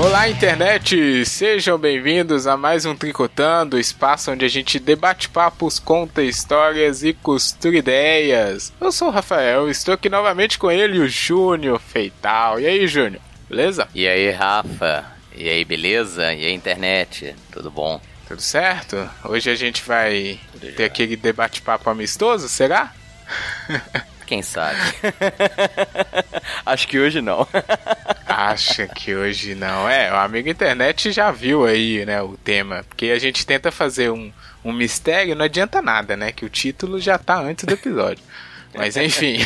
Olá, internet! Sejam bem-vindos a mais um Tricotando, espaço onde a gente debate papos, conta histórias e costura ideias. Eu sou o Rafael, estou aqui novamente com ele, o Júnior Feital. E aí, Júnior? Beleza? E aí, Rafa? E aí, beleza? E aí, internet? Tudo bom? Tudo certo? Hoje a gente vai ter aquele debate-papo amistoso, será? Quem sabe? Acho que hoje não. Acha que hoje não. É, o amigo internet já viu aí, né, o tema. Porque a gente tenta fazer um, um mistério, não adianta nada, né? Que o título já tá antes do episódio. Mas enfim.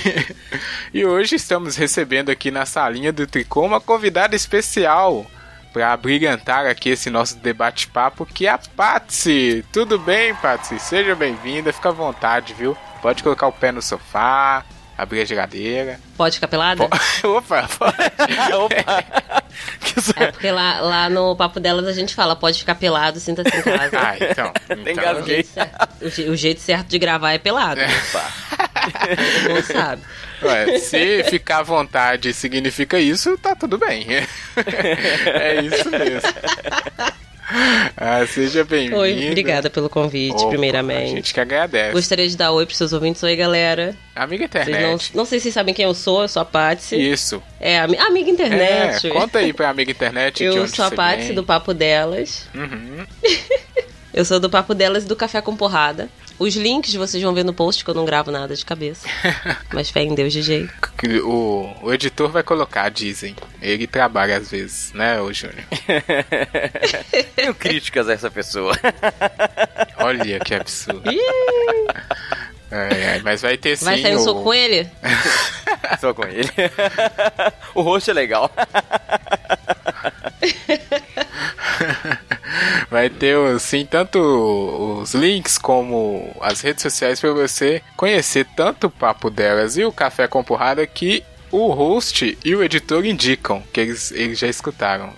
e hoje estamos recebendo aqui na salinha do Tricô uma convidada especial para brilhantar aqui esse nosso debate-papo, que é a Patsy. Tudo bem, Patsy? Seja bem-vinda, fica à vontade, viu? Pode colocar o pé no sofá, abrir a geladeira. Pode ficar pelada? Po Opa, pode. Opa. é porque lá, lá no papo delas a gente fala, pode ficar pelado, sinta-se em casa. Ah, então. então o, jeito certo, o, jeito certo de gravar é pelado. É. Não sabe. Ué, se ficar à vontade significa isso, tá tudo bem. é isso mesmo. Ah, seja bem-vindo. Oi, obrigada pelo convite, Opa, primeiramente. A gente que agradece. Gostaria de dar oi pros seus ouvintes. Oi, galera. Amiga internet. Não, não, sei se vocês sabem quem eu sou, eu sou a Patsy. Isso. É, amiga internet. É, conta aí pra amiga internet. eu sou a Patsy do Papo Delas. Uhum. eu sou do Papo Delas e do Café com Porrada. Os links vocês vão ver no post, que eu não gravo nada de cabeça. Mas fé em Deus de jeito. O, o editor vai colocar, dizem. Ele trabalha às vezes, né, o Júnior? Tenho críticas a essa pessoa. Olha que absurdo. É, é, mas vai ter sim. Vai sair um o... soco com ele? Só com ele. o rosto é legal. Vai ter sim tanto os links como as redes sociais para você conhecer tanto o papo delas e o café com porrada que o host e o editor indicam que eles, eles já escutaram.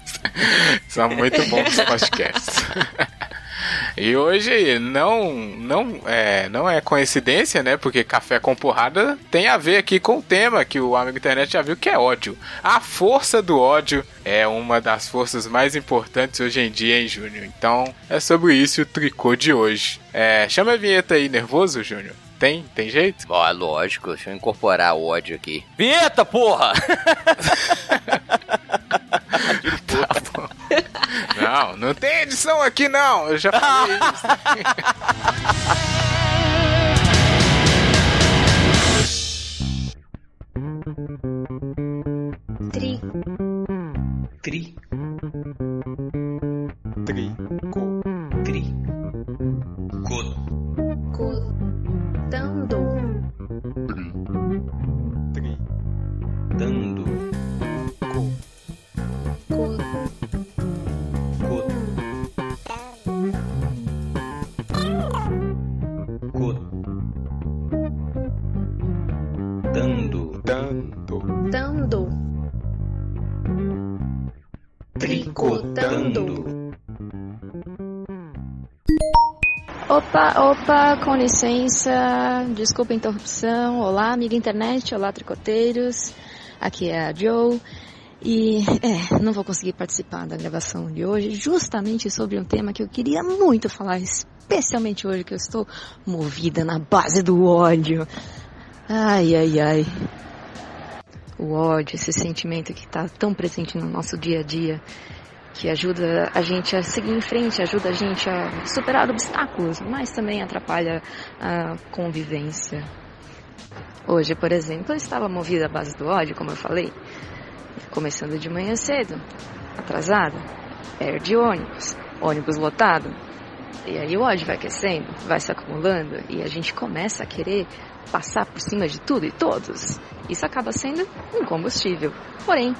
São muito bons podcasts. E hoje não não é, não é coincidência, né? Porque café com porrada tem a ver aqui com o tema que o amigo internet já viu que é ódio. A força do ódio é uma das forças mais importantes hoje em dia, hein, Júnior? Então é sobre isso o tricô de hoje. É, chama a vinheta aí, nervoso, Júnior? Tem? Tem jeito? Ó, lógico, deixa eu incorporar o ódio aqui. Vinheta, porra! Não, não tem edição aqui não. Eu já falei isso. Opa, com licença, desculpa a interrupção. Olá, amiga internet, olá, tricoteiros. Aqui é a Joe. E, é, não vou conseguir participar da gravação de hoje, justamente sobre um tema que eu queria muito falar, especialmente hoje que eu estou movida na base do ódio. Ai, ai, ai. O ódio, esse sentimento que está tão presente no nosso dia a dia, que ajuda a gente a seguir em frente, ajuda a gente a superar obstáculos, mas também atrapalha a convivência. Hoje, por exemplo, eu estava movida à base do ódio, como eu falei, começando de manhã cedo, atrasada, perde ônibus, ônibus lotado. E aí o ódio vai crescendo, vai se acumulando e a gente começa a querer passar por cima de tudo e todos. Isso acaba sendo um combustível. Porém,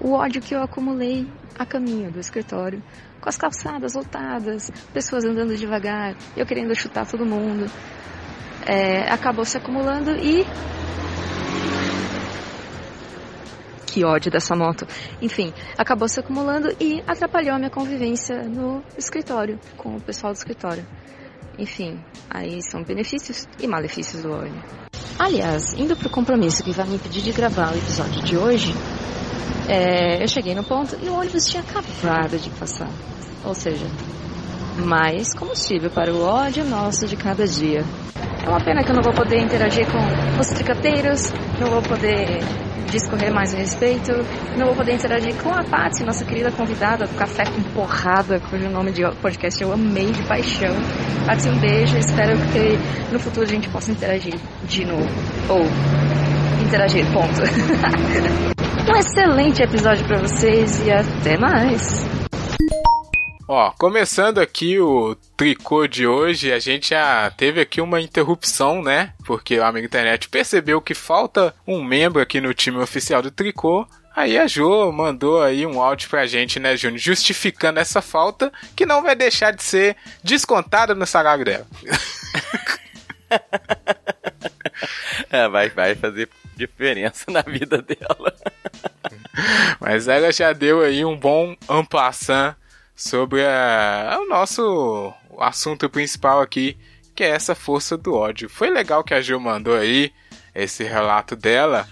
o ódio que eu acumulei a caminho do escritório, com as calçadas lotadas, pessoas andando devagar, eu querendo chutar todo mundo, é, acabou se acumulando e. Que ódio dessa moto. Enfim, acabou se acumulando e atrapalhou a minha convivência no escritório, com o pessoal do escritório. Enfim, aí são benefícios e malefícios do ódio. Aliás, indo pro compromisso que vai me impedir de gravar o episódio de hoje, É, eu cheguei no ponto e o ônibus tinha acabado de passar. Ou seja, mais combustível para o ódio nosso de cada dia. É uma pena que eu não vou poder interagir com os tricoteiros, não vou poder discorrer mais a respeito, não vou poder interagir com a Patsy, nossa querida convidada do Café com Porrada, cujo nome de podcast eu amei de paixão. Patsy, um beijo, espero que no futuro a gente possa interagir de novo. Ou interagir, ponto. um excelente episódio para vocês e até mais. Ó, começando aqui o tricô de hoje, a gente já teve aqui uma interrupção, né? Porque o amigo internet percebeu que falta um membro aqui no time oficial do tricô. Aí a Jo mandou aí um áudio pra gente, né, Júnior? Justificando essa falta, que não vai deixar de ser descontada no salário dela. é, vai, vai fazer diferença na vida dela. Mas ela já deu aí um bom ampassant sobre a, o nosso assunto principal aqui, que é essa força do ódio. Foi legal que a Gil mandou aí esse relato dela,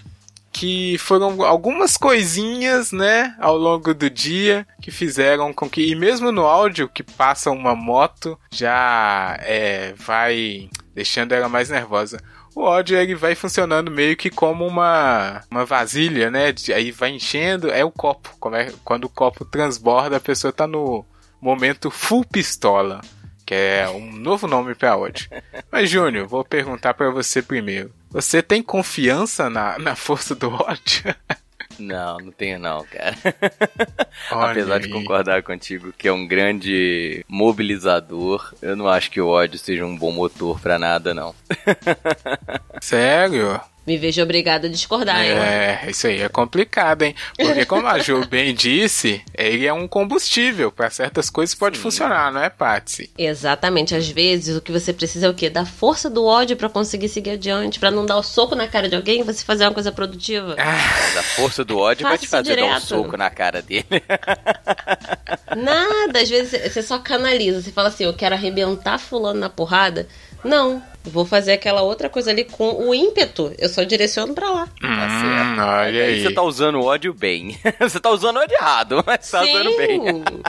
que foram algumas coisinhas, né, ao longo do dia que fizeram com que, e mesmo no áudio que passa uma moto, já é, vai deixando ela mais nervosa o ódio ele vai funcionando meio que como uma, uma vasilha, né? Aí vai enchendo, é o copo. É, quando o copo transborda, a pessoa tá no momento full pistola, que é um novo nome para ódio. Mas, Júnior, vou perguntar para você primeiro. Você tem confiança na, na força do ódio? Não, não tenho não, cara. Apesar de concordar contigo que é um grande mobilizador, eu não acho que o ódio seja um bom motor para nada, não. Sério? Me vejo obrigada a discordar, hein? É, isso aí é complicado, hein? Porque como a Ju bem disse, ele é um combustível. Para certas coisas pode Sim. funcionar, não é, Patsy? Exatamente. Às vezes o que você precisa é o quê? Da força do ódio para conseguir seguir adiante, para não dar o soco na cara de alguém e você fazer uma coisa produtiva. Ah, a força do ódio vai te fazer direto. dar um soco na cara dele. Nada, às vezes você só canaliza. Você fala assim, eu quero arrebentar fulano na porrada. Não, vou fazer aquela outra coisa ali com o ímpeto. Eu só direciono pra lá. Hum, tá certo. Olha aí. Você tá usando o ódio bem. você tá usando o ódio errado, mas tá Sim. usando bem.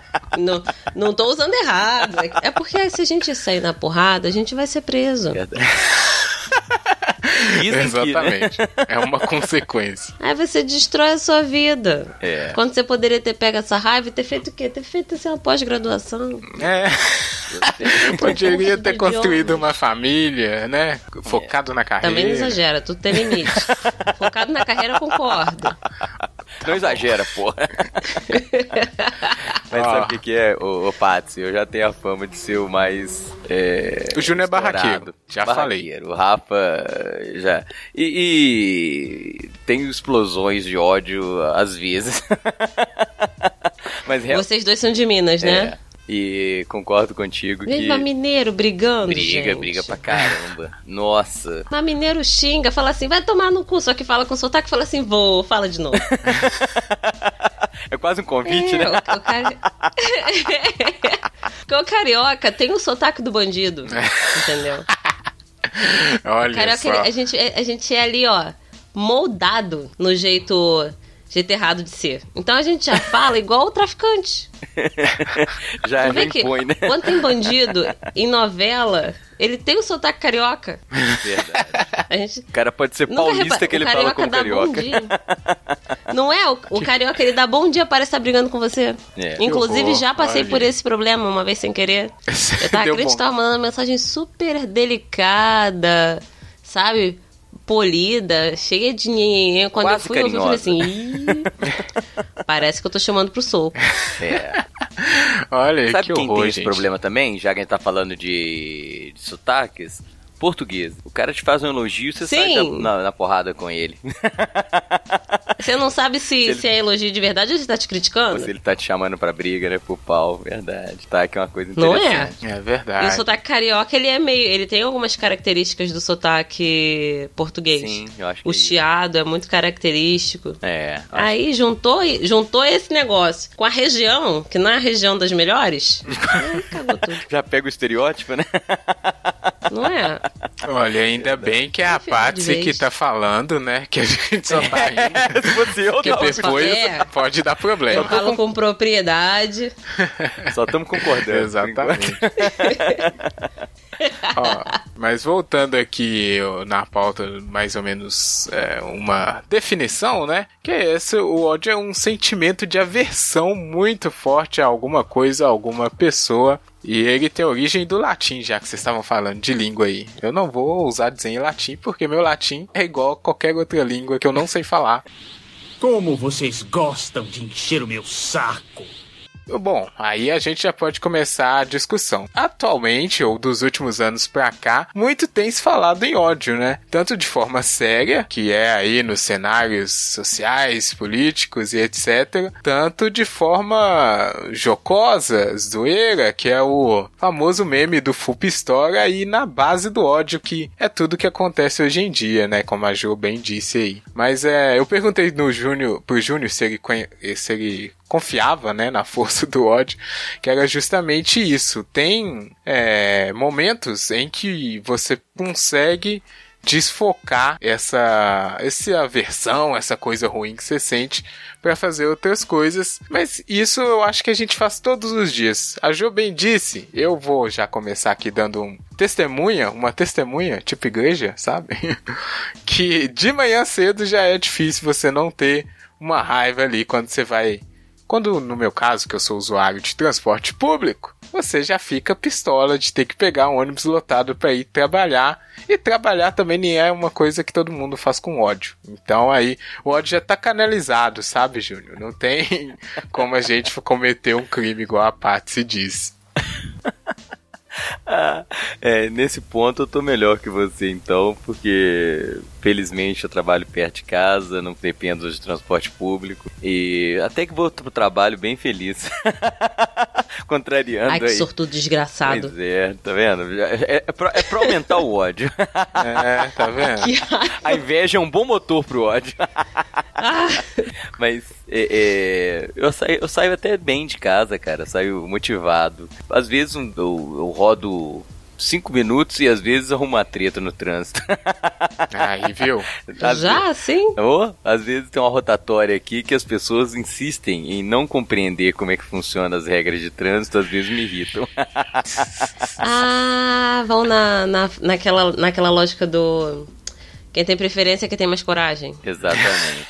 não, não tô usando errado. É porque se a gente sair na porrada, a gente vai ser preso. Verdade. Exatamente. Né? É uma consequência. Aí você destrói a sua vida. É. Quando você poderia ter pego essa raiva e ter feito o quê? Ter feito assim, uma pós-graduação. É. Poderia ter construído uma família, né? Focado é. na carreira. Também não exagera, tudo tem limite. Focado na carreira, eu concordo. Não exagera, porra. Mas oh. sabe o que, que é, o, o Patsy? Eu já tenho a fama de ser o mais. É, o Júnior é barraqueiro. Já barraqueiro. falei. O Rafa já. E, e tem explosões de ódio às vezes. Mas Vocês dois são de Minas, né? É. E concordo contigo Viva que... mineiro brigando, Briga, gente. briga pra caramba. Nossa. Mas mineiro xinga, fala assim, vai tomar no cu. Só que fala com sotaque, fala assim, vou, fala de novo. é quase um convite, é, né? O, o, cari... Porque o carioca tem o sotaque do bandido, entendeu? Olha carioca, só. a, gente, a gente é ali, ó, moldado no jeito jeito errado de ser. Então a gente já fala igual o traficante. já vem que põe, né? Quando tem bandido em novela, ele tem o sotaque carioca. Verdade. A gente... O cara pode ser paulista que ele fala com carioca. Não é? O, o, carioca ele dá bom dia, parece estar brigando com você. É, Inclusive, já passei por esse problema uma vez sem querer. Eu tava, a tava mandando uma mensagem super delicada, sabe? Polida, cheia de nhenhenhen. Quando Quase eu fui carinhosa. eu falei assim, parece que eu tô chamando pro soco. É. Horror, Sabe quem horror, tem gente. esse problema também? Já que a gente tá falando de, de sotaques, português. O cara te faz um elogio, você Sim. sai na, na, porrada com ele. Você não sabe se, se, ele... se, é elogio de verdade ou se tá te criticando? Ou se ele tá te chamando pra briga, né? Pro pau, verdade. Tá, que é uma coisa interessante. Não é? É verdade. E o sotaque carioca, ele é meio... Ele tem algumas características do sotaque português. Sim, eu acho que O é chiado é muito característico. É. Aí juntou, juntou esse negócio com a região, que não é a região das melhores. aí cagou tudo. Já pega o estereótipo, né? Não é? Olha, ainda bem que é a Patsy que tá falando, né? Que a gente só tá rindo. Se eu, Porque não. depois é. pode dar problema. Eu falo com propriedade. Só estamos concordando. Exatamente. Ó, mas voltando aqui na pauta, mais ou menos é, uma definição, né? Que é esse, o ódio é um sentimento de aversão muito forte a alguma coisa, a alguma pessoa. E ele tem origem do latim, já que vocês estavam falando de língua aí. Eu não vou usar dizer latim, porque meu latim é igual a qualquer outra língua que eu não sei falar. Como vocês gostam de encher o meu saco! Bom, aí a gente já pode começar a discussão. Atualmente, ou dos últimos anos pra cá, muito tem se falado em ódio, né? Tanto de forma séria, que é aí nos cenários sociais, políticos e etc., tanto de forma jocosa, zoeira, que é o famoso meme do Full Pistola aí na base do ódio, que é tudo que acontece hoje em dia, né? Como a Jo bem disse aí. Mas é, eu perguntei no Júnior, pro Júnior se ele, se ele confiava, né, na força do ódio, que era justamente isso. Tem é, momentos em que você consegue desfocar essa, essa aversão, essa coisa ruim que você sente para fazer outras coisas. Mas isso eu acho que a gente faz todos os dias. A Jo bem disse, eu vou já começar aqui dando um testemunha, uma testemunha, tipo igreja, sabe? que de manhã cedo já é difícil você não ter uma raiva ali quando você vai quando, no meu caso, que eu sou usuário de transporte público, você já fica pistola de ter que pegar um ônibus lotado para ir trabalhar. E trabalhar também nem é uma coisa que todo mundo faz com ódio. Então aí o ódio já tá canalizado, sabe, Júnior? Não tem como a gente cometer um crime igual a Patsy diz. é, nesse ponto eu tô melhor que você então, porque felizmente eu trabalho perto de casa, não dependo de transporte público e até que vou pro trabalho bem feliz. Contrariando Ai, que aí. sortudo desgraçado. Pois é, tá vendo? É, é, pra, é pra aumentar o ódio. é, tá vendo? A inveja é um bom motor pro ódio. Ah. Mas é, é, eu, saio, eu saio até bem de casa, cara. Saio motivado. Às vezes eu, eu rodo cinco minutos e às vezes arruma uma treta no trânsito. Aí, viu? Às Já, vezes, sim? Ou, às vezes tem uma rotatória aqui que as pessoas insistem em não compreender como é que funcionam as regras de trânsito, às vezes me irritam. ah, vão na, na, naquela, naquela lógica do... Quem tem preferência é quem tem mais coragem. Exatamente.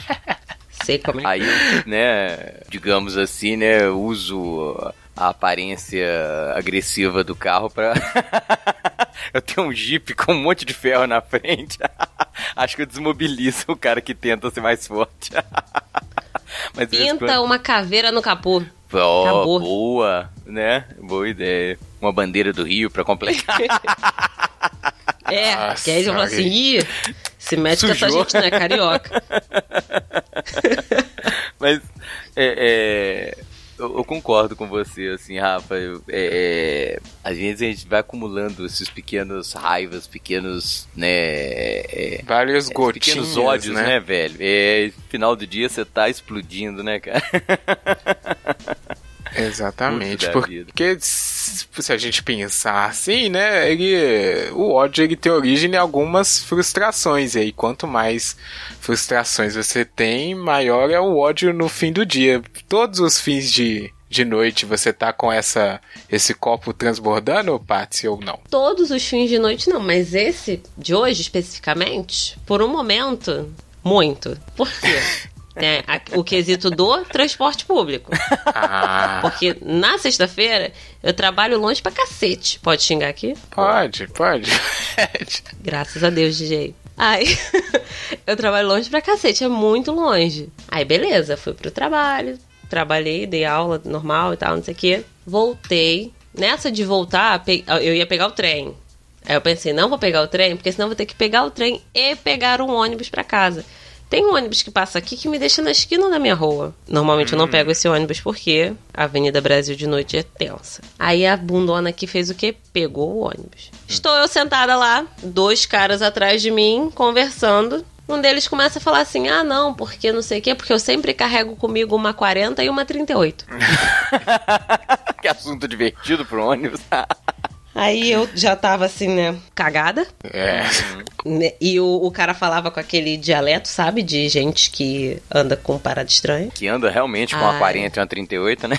Sei como é. Aí, né, digamos assim, né, uso a aparência agressiva do carro pra. eu tenho um Jeep com um monte de ferro na frente. Acho que eu desmobilizo o cara que tenta ser mais forte. Mas Pinta quando... uma caveira no capô. Oh, boa, né? Boa ideia. Uma bandeira do Rio pra completar. é, Nossa, que aí assim, ih, se mete Sujou. com essa gente, né? Carioca. Mas, é, é eu, eu, concordo com você, assim, Rafa. Eu, é, é, às vezes a gente vai acumulando esses pequenos raivas, pequenos, né? É, Vários é, gotinhos, pequenos ódios, né? né, velho? É, final do dia você tá explodindo, né, cara? Exatamente, porque se a gente pensar assim, né, ele, o ódio ele tem origem em algumas frustrações e aí quanto mais frustrações você tem, maior é o ódio no fim do dia. Todos os fins de, de noite você tá com essa esse copo transbordando, Patsy, ou não? Todos os fins de noite não, mas esse de hoje especificamente, por um momento, muito. Por quê? né, o quesito do transporte público. Ah. Porque na sexta-feira eu trabalho longe pra cacete. Pode xingar aqui? Pode, pode. Graças a Deus, DJ. Aí, eu trabalho longe pra cacete, é muito longe. Aí, beleza, fui pro trabalho, trabalhei, dei aula normal e tal, não sei o quê. Voltei. Nessa de voltar, eu ia pegar o trem. Aí eu pensei, não vou pegar o trem, porque senão vou ter que pegar o trem e pegar um ônibus para casa. Tem um ônibus que passa aqui que me deixa na esquina da minha rua. Normalmente hum. eu não hum. pego esse ônibus porque a Avenida Brasil de noite é tensa. Aí a bundona aqui fez o quê? Pegou o ônibus. Hum. Estou eu sentada lá, dois caras atrás de mim, conversando. Um deles começa a falar assim: ah, não, porque não sei o quê, porque eu sempre carrego comigo uma 40 e uma 38. que assunto divertido pro ônibus. Aí eu já tava assim, né, cagada. É. Né, e o, o cara falava com aquele dialeto, sabe? De gente que anda com parada estranha. Que anda realmente com Ai. uma 40 e uma 38, né?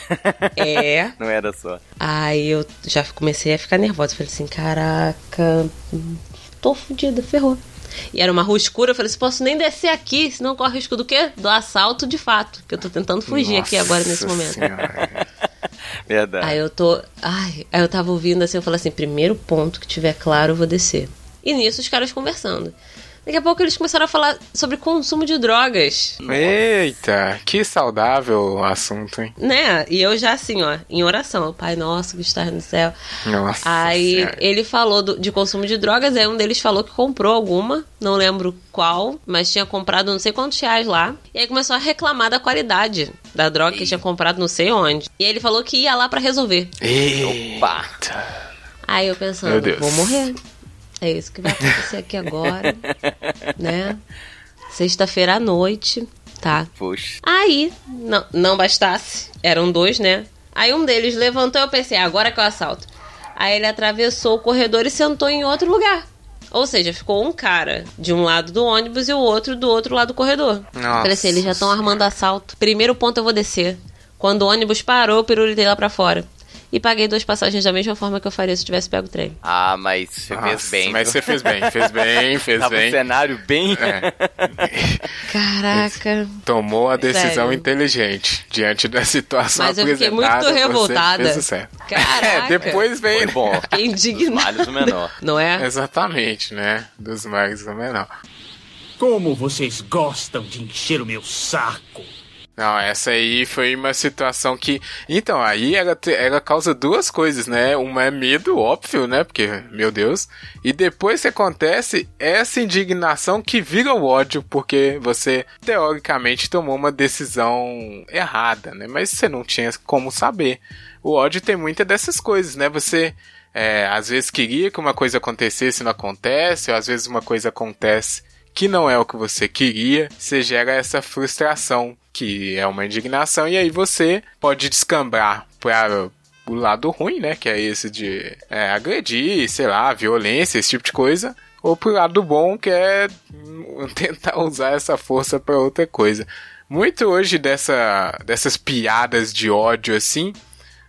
É. Não era só. Aí eu já comecei a ficar nervosa. Falei assim, caraca, tô fodida, ferrou. E era uma rua escura, eu falei assim, posso nem descer aqui, senão corre o risco do quê? Do assalto de fato, que eu tô tentando fugir Nossa aqui agora nesse momento. Verdade. Aí eu tô. Ai, aí eu tava ouvindo assim, eu falei assim: primeiro ponto que tiver claro, eu vou descer. E nisso os caras conversando. Daqui a pouco eles começaram a falar sobre consumo de drogas. Eita, que saudável assunto, hein? Né? E eu já assim, ó, em oração, Pai nosso que está no céu. Nossa. Aí senhora. ele falou do, de consumo de drogas, aí um deles falou que comprou alguma, não lembro qual, mas tinha comprado não sei quantos reais lá. E aí começou a reclamar da qualidade da droga que tinha comprado não sei onde. E aí ele falou que ia lá para resolver. Eita. Opa! Aí eu pensando, vou morrer. É isso que vai acontecer aqui agora, né? Sexta-feira à noite, tá? Poxa. Aí, não, não bastasse, eram dois, né? Aí um deles levantou e eu pensei, agora que eu assalto. Aí ele atravessou o corredor e sentou em outro lugar. Ou seja, ficou um cara de um lado do ônibus e o outro do outro lado do corredor. Nossa. Falei assim, eles já estão armando assalto. Primeiro ponto eu vou descer. Quando o ônibus parou, eu pirulitei lá pra fora e paguei duas passagens da mesma forma que eu faria se tivesse pego o trem. Ah, mas você Nossa, fez bem. Mas você fez bem, fez bem, fez Tava bem. Um cenário bem. É. Caraca. Tomou a decisão Sério? inteligente diante da situação Mas eu fiquei muito revoltada. Fez o certo. Caraca. É, depois vem. Foi bom. Fiquei indignado. Dos males o menor. Não é? Exatamente, né? Dos males o menor. Como vocês gostam de encher o meu saco. Não, essa aí foi uma situação que. Então, aí ela, ela causa duas coisas, né? Uma é medo, óbvio, né? Porque, meu Deus. E depois que acontece essa indignação que vira o ódio, porque você, teoricamente, tomou uma decisão errada, né? Mas você não tinha como saber. O ódio tem muitas dessas coisas, né? Você. É, às vezes queria que uma coisa acontecesse e não acontece, ou às vezes uma coisa acontece que não é o que você queria, você gera essa frustração, que é uma indignação, e aí você pode descambrar para o lado ruim, né? Que é esse de é, agredir, sei lá, violência, esse tipo de coisa. Ou pro lado bom, que é tentar usar essa força para outra coisa. Muito hoje dessa, dessas piadas de ódio assim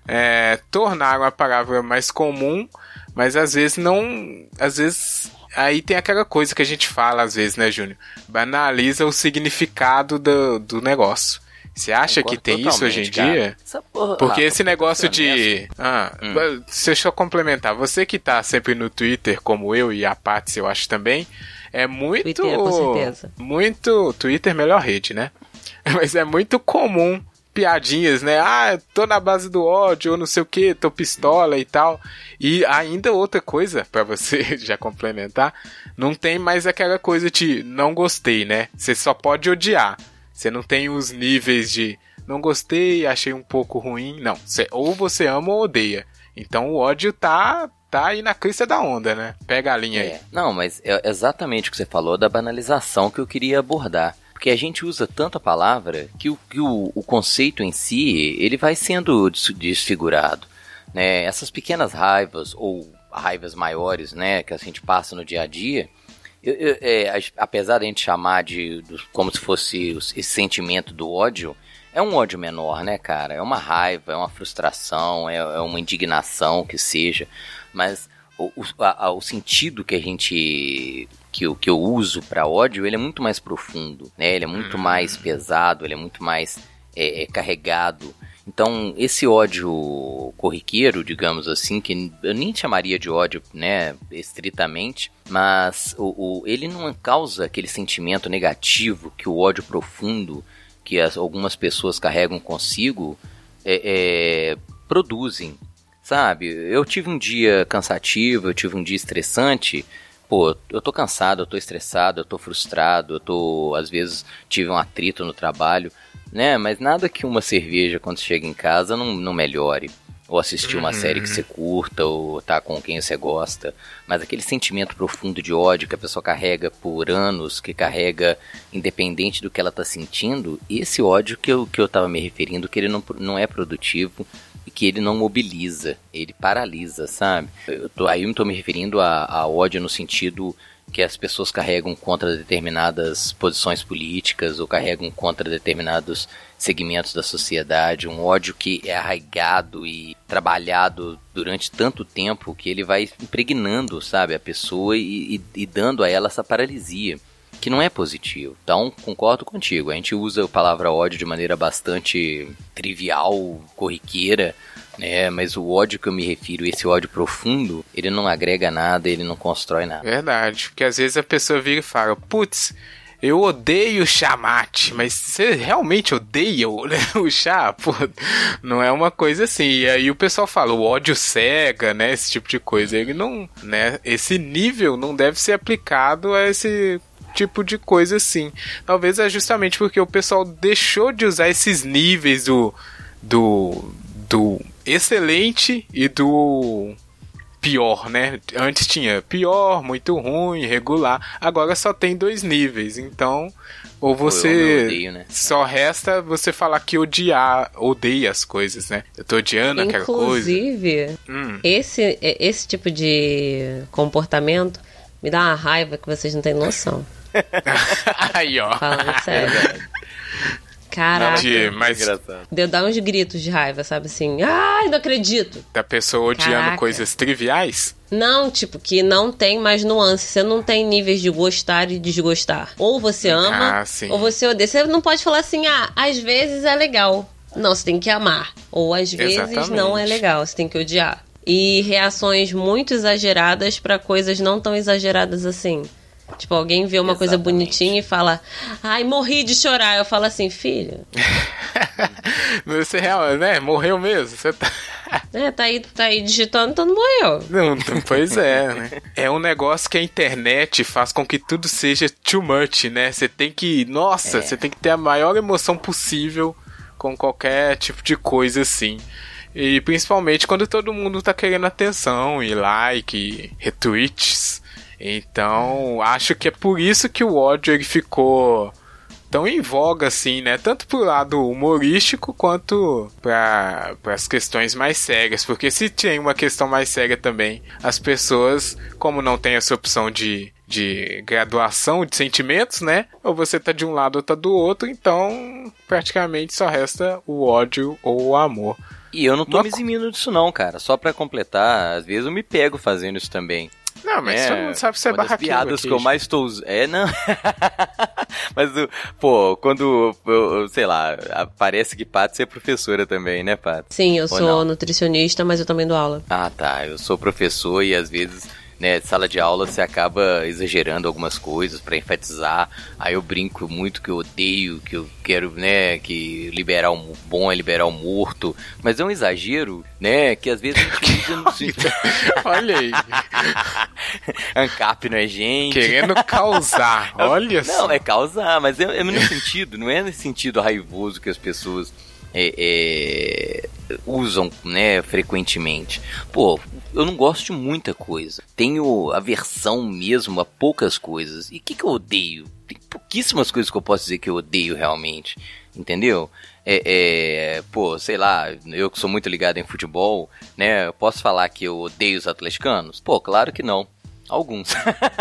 é, tornaram a palavra mais comum, mas às vezes não. Às vezes aí tem aquela coisa que a gente fala às vezes, né, Júnior? Banaliza o significado do, do negócio. Você acha que tem isso hoje em dia? Porra, Porque ah, esse negócio de. Ah, hum. Deixa eu complementar. Você que tá sempre no Twitter, como eu e a Patsy, eu acho também, é muito. Twitter, com certeza. Muito. Twitter, melhor rede, né? Mas é muito comum piadinhas, né? Ah, tô na base do ódio, ou não sei o que, tô pistola e tal. E ainda outra coisa, para você já complementar, não tem mais aquela coisa de não gostei, né? Você só pode odiar. Você não tem os níveis de não gostei, achei um pouco ruim. Não, ou você ama ou odeia. Então o ódio tá tá aí na crista da onda, né? Pega a linha é. aí. Não, mas é exatamente o que você falou da banalização que eu queria abordar. Porque a gente usa tanto a palavra que o, que o, o conceito em si ele vai sendo desfigurado. Né? Essas pequenas raivas ou raivas maiores né, que a gente passa no dia a dia, eu, eu, é, apesar de a gente chamar de, de como se fosse esse sentimento do ódio, é um ódio menor, né, cara? É uma raiva, é uma frustração, é, é uma indignação que seja, mas o, o, a, o sentido que a gente que eu, que eu uso para ódio, ele é muito mais profundo, né? Ele é muito mais uhum. pesado, ele é muito mais é, é, carregado. Então, esse ódio corriqueiro, digamos assim, que eu nem chamaria de ódio, né, estritamente, mas o, o, ele não causa aquele sentimento negativo que o ódio profundo que as, algumas pessoas carregam consigo é, é, produzem, sabe? Eu tive um dia cansativo, eu tive um dia estressante, pô, eu tô cansado, eu tô estressado, eu tô frustrado, eu tô, às vezes, tive um atrito no trabalho, né? Mas nada que uma cerveja, quando chega em casa, não, não melhore. Ou assistir uma uhum. série que você curta, ou tá com quem você gosta. Mas aquele sentimento profundo de ódio que a pessoa carrega por anos, que carrega independente do que ela tá sentindo, esse ódio que eu, que eu tava me referindo, que ele não, não é produtivo, que ele não mobiliza, ele paralisa, sabe? Eu tô, aí eu tô me referindo a, a ódio no sentido que as pessoas carregam contra determinadas posições políticas ou carregam contra determinados segmentos da sociedade, um ódio que é arraigado e trabalhado durante tanto tempo que ele vai impregnando, sabe, a pessoa e, e, e dando a ela essa paralisia que não é positivo. Então, concordo contigo. A gente usa a palavra ódio de maneira bastante trivial, corriqueira, né? Mas o ódio que eu me refiro, esse ódio profundo, ele não agrega nada, ele não constrói nada. Verdade, porque às vezes a pessoa vira e fala, putz, eu odeio chamate, mas você realmente odeia o, o chá? Pô, não é uma coisa assim. E aí o pessoal fala, o ódio cega, né? Esse tipo de coisa. Ele não, né? Esse nível não deve ser aplicado a esse tipo de coisa assim. Talvez é justamente porque o pessoal deixou de usar esses níveis do do do excelente e do pior, né? Antes tinha pior, muito ruim, regular. Agora só tem dois níveis. Então, ou você odeio, né? só resta você falar que odiar, odeia as coisas, né? Eu tô odiando Inclusive, aquela coisa. Inclusive, hum. esse esse tipo de comportamento me dá uma raiva que vocês não têm noção. Aí, ó. Falando sério. Caraca. De, mas... Deu dar uns gritos de raiva, sabe assim? Ai, não acredito. Da pessoa odiando Caraca. coisas triviais? Não, tipo, que não tem mais nuance. Você não tem níveis de gostar e desgostar. Ou você ama, ah, ou você odeia. Você não pode falar assim, ah, às vezes é legal. Não, você tem que amar. Ou às vezes Exatamente. não é legal, você tem que odiar. E reações muito exageradas para coisas não tão exageradas assim. Tipo, alguém vê uma Exatamente. coisa bonitinha e fala, ai, morri de chorar. Eu falo assim, filho. Você real, né? Morreu mesmo. Você tá. É, tá aí, tá aí digitando, então não morreu. Não, pois é, né? É um negócio que a internet faz com que tudo seja too much, né? Você tem que. Nossa, é. você tem que ter a maior emoção possível com qualquer tipo de coisa assim. E principalmente quando todo mundo tá querendo atenção e like, e retweets. Então, acho que é por isso que o ódio ele ficou tão em voga assim, né? Tanto pro lado humorístico quanto para as questões mais sérias, porque se tem uma questão mais séria também, as pessoas, como não tem essa opção de de graduação de sentimentos, né? Ou você tá de um lado ou tá do outro, então praticamente só resta o ódio ou o amor. E eu não tô Uma... me eximindo disso não, cara. Só para completar, às vezes eu me pego fazendo isso também. Não, mas é, todo mundo sabe que você é barraqueiro. piadas que eu mais estou... É, não... mas, pô, quando, eu, sei lá, parece que Paty é professora também, né, Paty? Sim, eu Ou sou não? nutricionista, mas eu também dou aula. Ah, tá. Eu sou professor e às vezes né, sala de aula você acaba exagerando algumas coisas para enfatizar. Aí eu brinco muito que eu odeio, que eu quero, né, que liberar o bom é liberar o morto, mas é um exagero, né, que às vezes a gente usa no sentido. Olha aí. Ancap não é gente. Querendo causar, olha Não, só. é causar, mas é, é no sentido, não é nesse sentido raivoso que as pessoas é, é, usam, né, frequentemente. Pô, eu não gosto de muita coisa. Tenho aversão mesmo a poucas coisas. E o que, que eu odeio? Tem pouquíssimas coisas que eu posso dizer que eu odeio realmente. Entendeu? É, é, pô, sei lá, eu que sou muito ligado em futebol, né? Eu posso falar que eu odeio os atleticanos? Pô, claro que não. Alguns.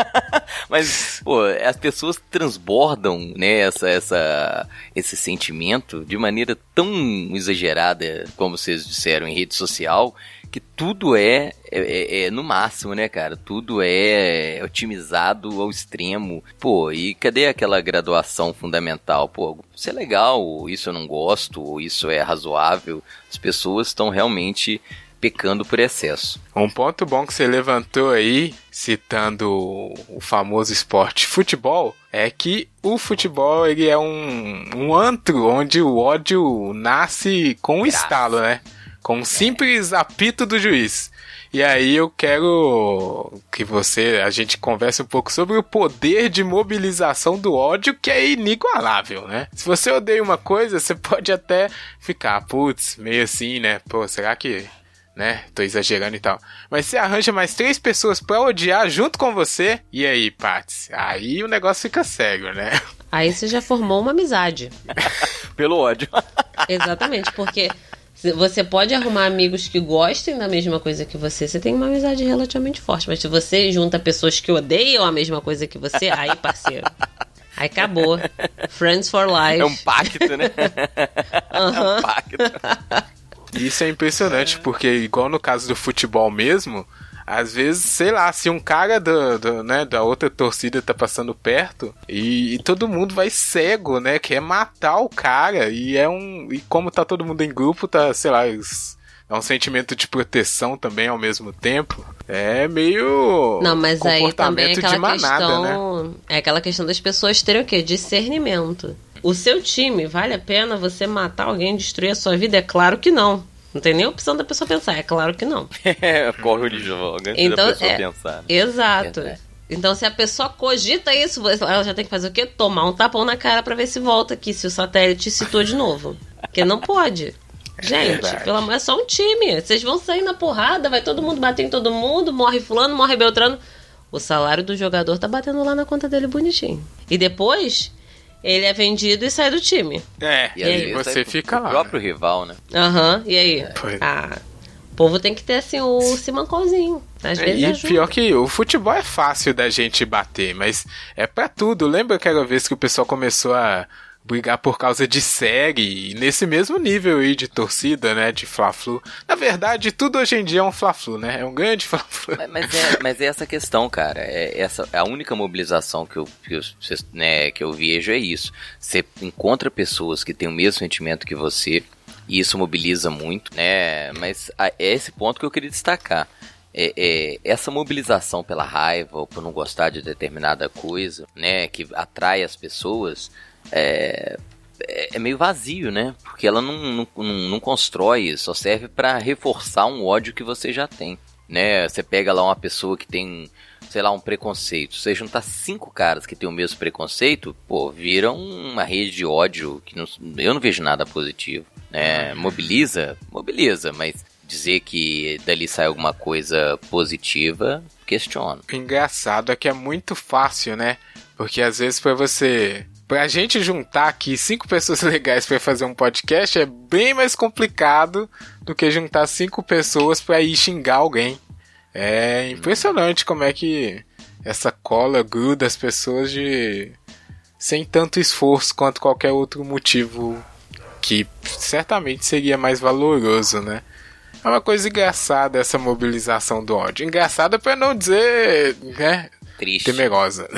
Mas, pô, as pessoas transbordam, né, essa, essa, esse sentimento de maneira tão exagerada, como vocês disseram, em rede social, que tudo é, é, é, é, no máximo, né, cara? Tudo é otimizado ao extremo. Pô, e cadê aquela graduação fundamental? Pô, isso é legal, isso eu não gosto, isso é razoável. As pessoas estão realmente pecando por excesso. Um ponto bom que você levantou aí, citando o famoso esporte futebol, é que o futebol ele é um, um antro onde o ódio nasce com um estalo, né? Com um simples apito do juiz. E aí eu quero que você, a gente converse um pouco sobre o poder de mobilização do ódio que é inigualável, né? Se você odeia uma coisa, você pode até ficar, putz, meio assim, né? Pô, será que né? Tô exagerando e tal. Mas você arranja mais três pessoas pra odiar junto com você. E aí, Patsy? Aí o negócio fica cego, né? Aí você já formou uma amizade. Pelo ódio. Exatamente, porque Você pode arrumar amigos que gostem da mesma coisa que você. Você tem uma amizade relativamente forte. Mas se você junta pessoas que odeiam a mesma coisa que você, aí, parceiro. Aí acabou. Friends for life. É um pacto, né? Uhum. É um pacto. Isso é impressionante, porque igual no caso do futebol mesmo, às vezes, sei lá, se um cara do, do né, da outra torcida tá passando perto e, e, todo mundo vai cego, né? Quer matar o cara. E é um. E como tá todo mundo em grupo, tá, sei lá, é um sentimento de proteção também ao mesmo tempo. É meio. Não, mas aí também é aquela manada, questão. Né? É aquela questão das pessoas terem o quê? Discernimento. O seu time, vale a pena você matar alguém, destruir a sua vida? É claro que não. Não tem nem opção da pessoa pensar, é claro que não. É, corre o risco então, da pessoa é, pensar. Exato. É, então, se a pessoa cogita isso, ela já tem que fazer o quê? Tomar um tapão na cara para ver se volta aqui, se o satélite citou de novo. Porque não pode. É Gente, é pelo amor, é só um time. Vocês vão sair na porrada, vai todo mundo bater em todo mundo, morre fulano, morre Beltrano. O salário do jogador tá batendo lá na conta dele bonitinho. E depois, ele é vendido e sai do time. É, e, aí você fica lá. O próprio rival, né? Aham, uhum, e aí? É. Ah, o povo tem que ter assim o simancãozinho. Às é, vezes e ajuda. pior que o futebol é fácil da gente bater, mas é para tudo. Lembra aquela vez que o pessoal começou a brigar por causa de série, nesse mesmo nível aí de torcida, né, de Fla-Flu. Na verdade, tudo hoje em dia é um Fla-Flu, né? É um grande Fla-Flu. Mas, mas, é, mas é essa questão, cara. É essa a única mobilização que eu, que eu, né, que eu vejo é isso. Você encontra pessoas que têm o mesmo sentimento que você e isso mobiliza muito, né? Mas é esse ponto que eu queria destacar. É, é, essa mobilização pela raiva ou por não gostar de determinada coisa, né, que atrai as pessoas, é, é meio vazio, né? Porque ela não, não, não constrói, só serve para reforçar um ódio que você já tem, né? Você pega lá uma pessoa que tem, sei lá, um preconceito, você juntar cinco caras que têm o mesmo preconceito, pô, vira uma rede de ódio que não, eu não vejo nada positivo, né? Mobiliza, mobiliza, mas dizer que dali sai alguma coisa positiva, questiono. O engraçado é que é muito fácil, né? Porque às vezes para você Pra gente juntar aqui cinco pessoas legais para fazer um podcast é bem mais complicado do que juntar cinco pessoas para ir xingar alguém. É impressionante como é que essa cola gruda as pessoas de sem tanto esforço quanto qualquer outro motivo que certamente seria mais valoroso, né? É uma coisa engraçada essa mobilização do ódio. Engraçada para não dizer, né? Triste. Temerosa.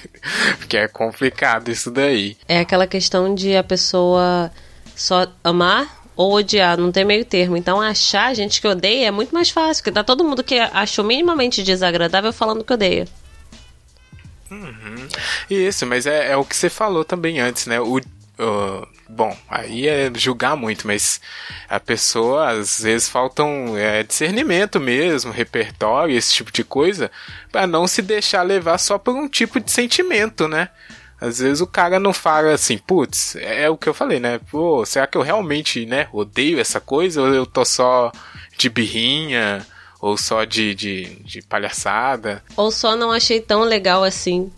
Porque é complicado isso daí. É aquela questão de a pessoa só amar ou odiar, não tem meio termo. Então achar gente que odeia é muito mais fácil, porque tá todo mundo que achou minimamente desagradável falando que odeia. Uhum. Isso, mas é, é, o que você falou também antes, né? O, Uh, bom, aí é julgar muito, mas a pessoa às vezes faltam é, discernimento mesmo, repertório, esse tipo de coisa, para não se deixar levar só por um tipo de sentimento, né? Às vezes o cara não fala assim, putz, é, é o que eu falei, né? Pô, será que eu realmente, né, odeio essa coisa? Ou eu tô só de birrinha? Ou só de, de, de palhaçada? Ou só não achei tão legal assim.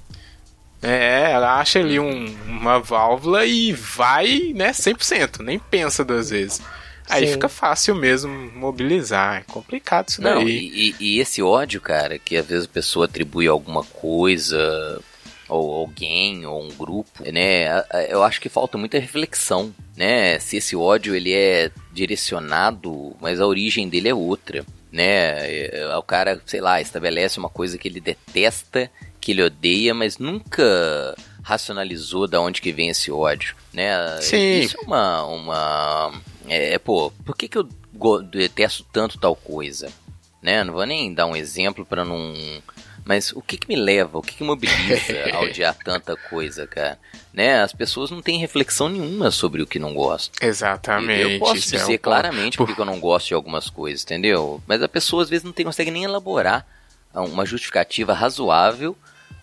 É, ela acha ali um, uma válvula e vai, né, 100%, nem pensa duas vezes. Aí Sim. fica fácil mesmo mobilizar. É complicado isso Não, daí. E, e, esse ódio, cara, que às vezes a pessoa atribui alguma coisa, ou alguém, ou um grupo, né? Eu acho que falta muita reflexão, né? Se esse ódio ele é direcionado, mas a origem dele é outra, né? É, o cara, sei lá, estabelece uma coisa que ele detesta que ele odeia, mas nunca racionalizou da onde que vem esse ódio, né? Sim. Isso é uma... uma é, pô, por que que eu detesto tanto tal coisa? Né? Não vou nem dar um exemplo para não... Mas o que que me leva, o que que mobiliza a odiar tanta coisa, cara? Né? As pessoas não têm reflexão nenhuma sobre o que não gostam. Exatamente. Eu posso dizer é um claramente por... porque eu não gosto de algumas coisas, entendeu? Mas a pessoa às vezes não tem, consegue nem elaborar uma justificativa razoável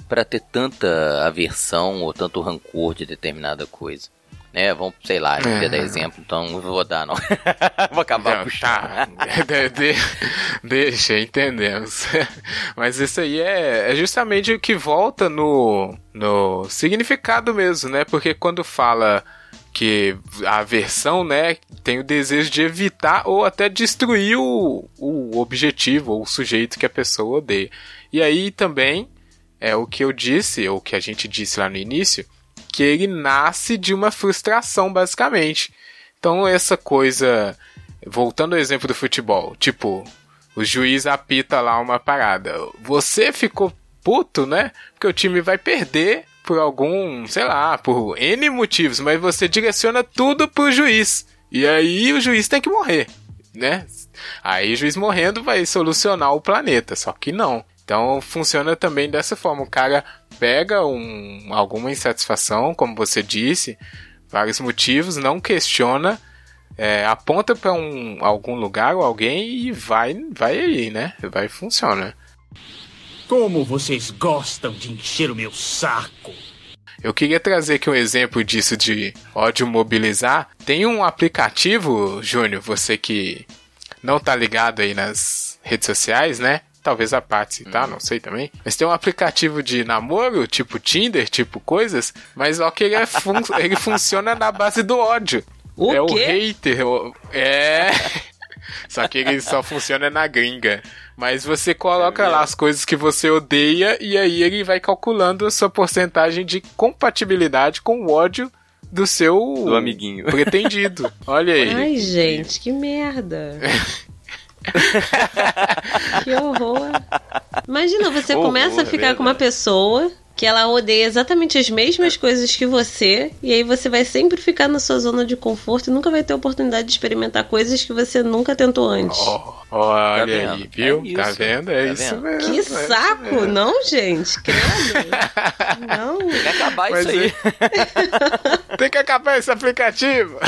para ter tanta aversão ou tanto rancor de determinada coisa. Né, vamos, sei lá, não é. dar exemplo, então não vou dar, não. vou acabar não, puxando. Tá. de, de, deixa, entendemos. Mas isso aí é, é justamente o que volta no, no significado mesmo, né? Porque quando fala Porque a aversão, né, tem o desejo de evitar ou até destruir o, o objetivo ou o sujeito que a pessoa odeia. E aí também é o que eu disse, ou que a gente disse lá no início, que ele nasce de uma frustração, basicamente. Então, essa coisa. Voltando ao exemplo do futebol, tipo, o juiz apita lá uma parada. Você ficou puto, né? Porque o time vai perder por algum, sei lá, por N motivos, mas você direciona tudo pro juiz. E aí o juiz tem que morrer, né? Aí o juiz morrendo vai solucionar o planeta, só que não. Então funciona também dessa forma. O cara pega um, alguma insatisfação, como você disse, vários motivos, não questiona, é, aponta para um, algum lugar ou alguém e vai, vai aí, né? Vai funciona. Como vocês gostam de encher o meu saco! Eu queria trazer aqui um exemplo disso de ódio mobilizar. Tem um aplicativo, Júnior, você que não tá ligado aí nas redes sociais, né? Talvez a Patsy, tá? Uhum. Não sei também. Mas tem um aplicativo de namoro, tipo Tinder, tipo coisas, mas ó que ele, é fun ele funciona na base do ódio. O é quê? o hater. É. Só que ele só funciona na gringa. Mas você coloca é lá as coisas que você odeia e aí ele vai calculando a sua porcentagem de compatibilidade com o ódio do seu do amiguinho pretendido. Olha aí. Ai, gente, que merda. que horror. Imagina, você começa a ficar é com uma pessoa que ela odeia exatamente as mesmas coisas que você, e aí você vai sempre ficar na sua zona de conforto e nunca vai ter oportunidade de experimentar coisas que você nunca tentou antes. Oh, olha tá aí, viu? É tá vendo? É tá isso vendo? mesmo. Que é saco, mesmo. não, gente? Credo. não. Tem que acabar Mas isso aí. É... Tem que acabar esse aplicativo.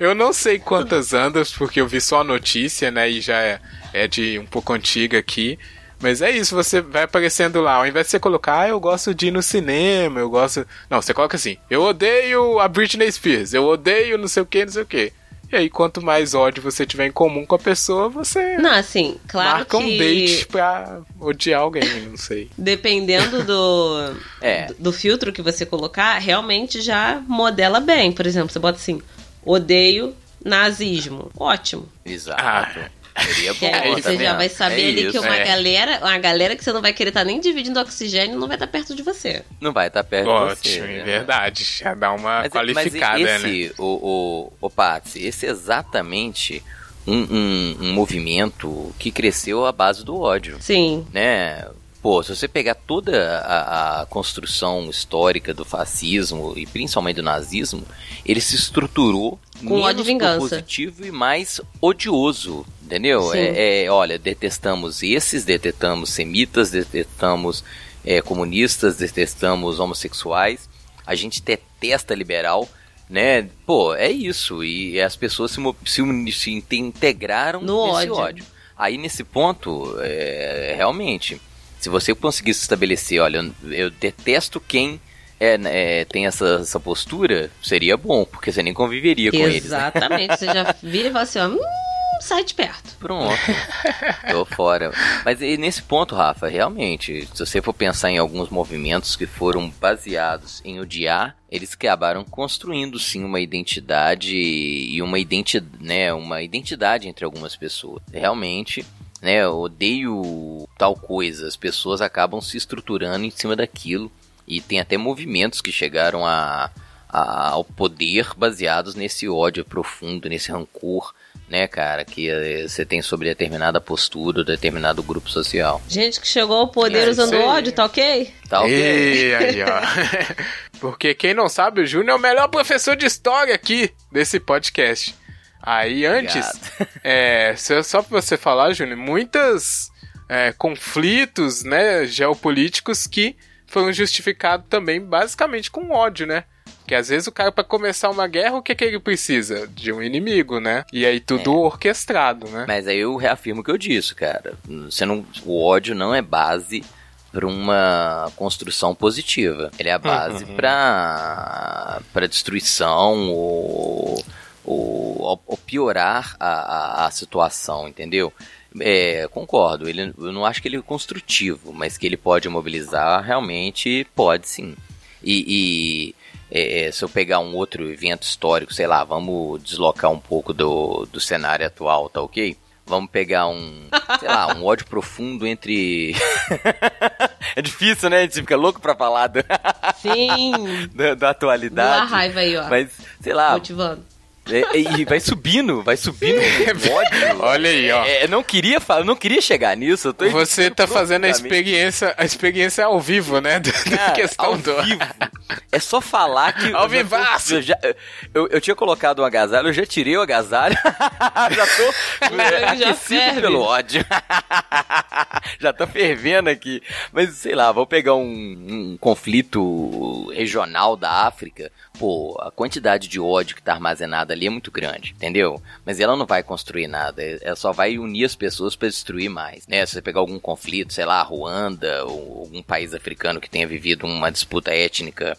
Eu não sei quantas andas, porque eu vi só a notícia, né? E já é, é de um pouco antiga aqui. Mas é isso, você vai aparecendo lá. Ao invés de você colocar, ah, eu gosto de ir no cinema, eu gosto. Não, você coloca assim: eu odeio a Britney Spears, eu odeio não sei o que, não sei o que. E aí, quanto mais ódio você tiver em comum com a pessoa, você. Não, assim, claro marca que... um date pra odiar alguém, não sei. Dependendo do, é. do filtro que você colocar, realmente já modela bem. Por exemplo, você bota assim: odeio nazismo. Ótimo. Exato. Ah. Seria bom. você tá já vai saber é ali isso, que uma é. galera, uma galera que você não vai querer estar tá nem dividindo oxigênio não vai estar tá perto de você. Não vai estar tá perto Ótimo, de você. Ótimo, é verdade. Já dá uma mas, qualificada, mas esse, né? O, o, o Patsy, esse é exatamente um, um, um movimento que cresceu à base do ódio. Sim. Né? Pô, se você pegar toda a, a, construção histórica do fascismo e principalmente do nazismo, ele se estruturou com menos ódio vingança. positivo e mais odioso, entendeu? É, é, olha, detestamos esses, detestamos semitas, detestamos é, comunistas, detestamos homossexuais, a gente detesta liberal, né? Pô, é isso. E as pessoas se, se, se integraram no nesse ódio. ódio. Aí nesse ponto, é, realmente se você conseguisse estabelecer, olha, eu, eu detesto quem é, é, tem essa, essa postura, seria bom, porque você nem conviveria com Exatamente. eles. Né? Exatamente. Você já vira e fala assim, ó, hum, sai de perto. Pronto. Tô fora. Mas nesse ponto, Rafa, realmente, se você for pensar em alguns movimentos que foram baseados em odiar, eles acabaram construindo sim uma identidade e uma identidade, né, uma identidade entre algumas pessoas. Realmente, né, eu odeio tal coisa, as pessoas acabam se estruturando em cima daquilo e tem até movimentos que chegaram a, a, ao poder baseados nesse ódio profundo, nesse rancor, né, cara, que eh, você tem sobre determinada postura, determinado grupo social. Gente que chegou ao poder é, usando ódio, tá ok? Tá ok. E aí, ó. Porque quem não sabe, o Júnior é o melhor professor de história aqui desse podcast. Aí antes, é, só pra você falar, Júnior, muitos é, conflitos né, geopolíticos que foram justificados também basicamente com ódio, né? Porque às vezes o cara, para começar uma guerra, o que, que ele precisa? De um inimigo, né? E aí tudo é. orquestrado, né? Mas aí eu reafirmo o que eu disse, cara. Você não, o ódio não é base para uma construção positiva. Ele é a base uhum. para para destruição ou ou, ou piorar a, a, a, situação, entendeu? É, concordo, ele, eu não acho que ele é construtivo, mas que ele pode mobilizar, realmente pode sim. E, é, é, se eu pegar um outro evento histórico, sei lá, vamos deslocar um pouco do, do cenário atual, tá ok? Vamos pegar um, sei lá, um ódio profundo entre. é difícil, né? A gente fica louco pra falar do... Sim. da, da atualidade. Uma raiva aí, ó. Mas, sei lá. Motivando. É, e vai subindo, vai subindo o ódio. Olha aí, ó. É, não queria falar, não queria chegar nisso. Você tá fazendo a experiência, a experiência ao vivo, né? Questão ao do... vivo. É só falar que. Ao vivaço! Eu, já, eu, eu tinha colocado um agasalho, eu já tirei o agasalho. já tô já aquecido pelo ódio. já tô fervendo aqui. Mas sei lá, vou pegar um, um conflito regional da África. Pô, a quantidade de ódio que tá armazenada ali é muito grande, entendeu? Mas ela não vai construir nada, ela só vai unir as pessoas para destruir mais, né? Se você pegar algum conflito, sei lá, Ruanda ou algum país africano que tenha vivido uma disputa étnica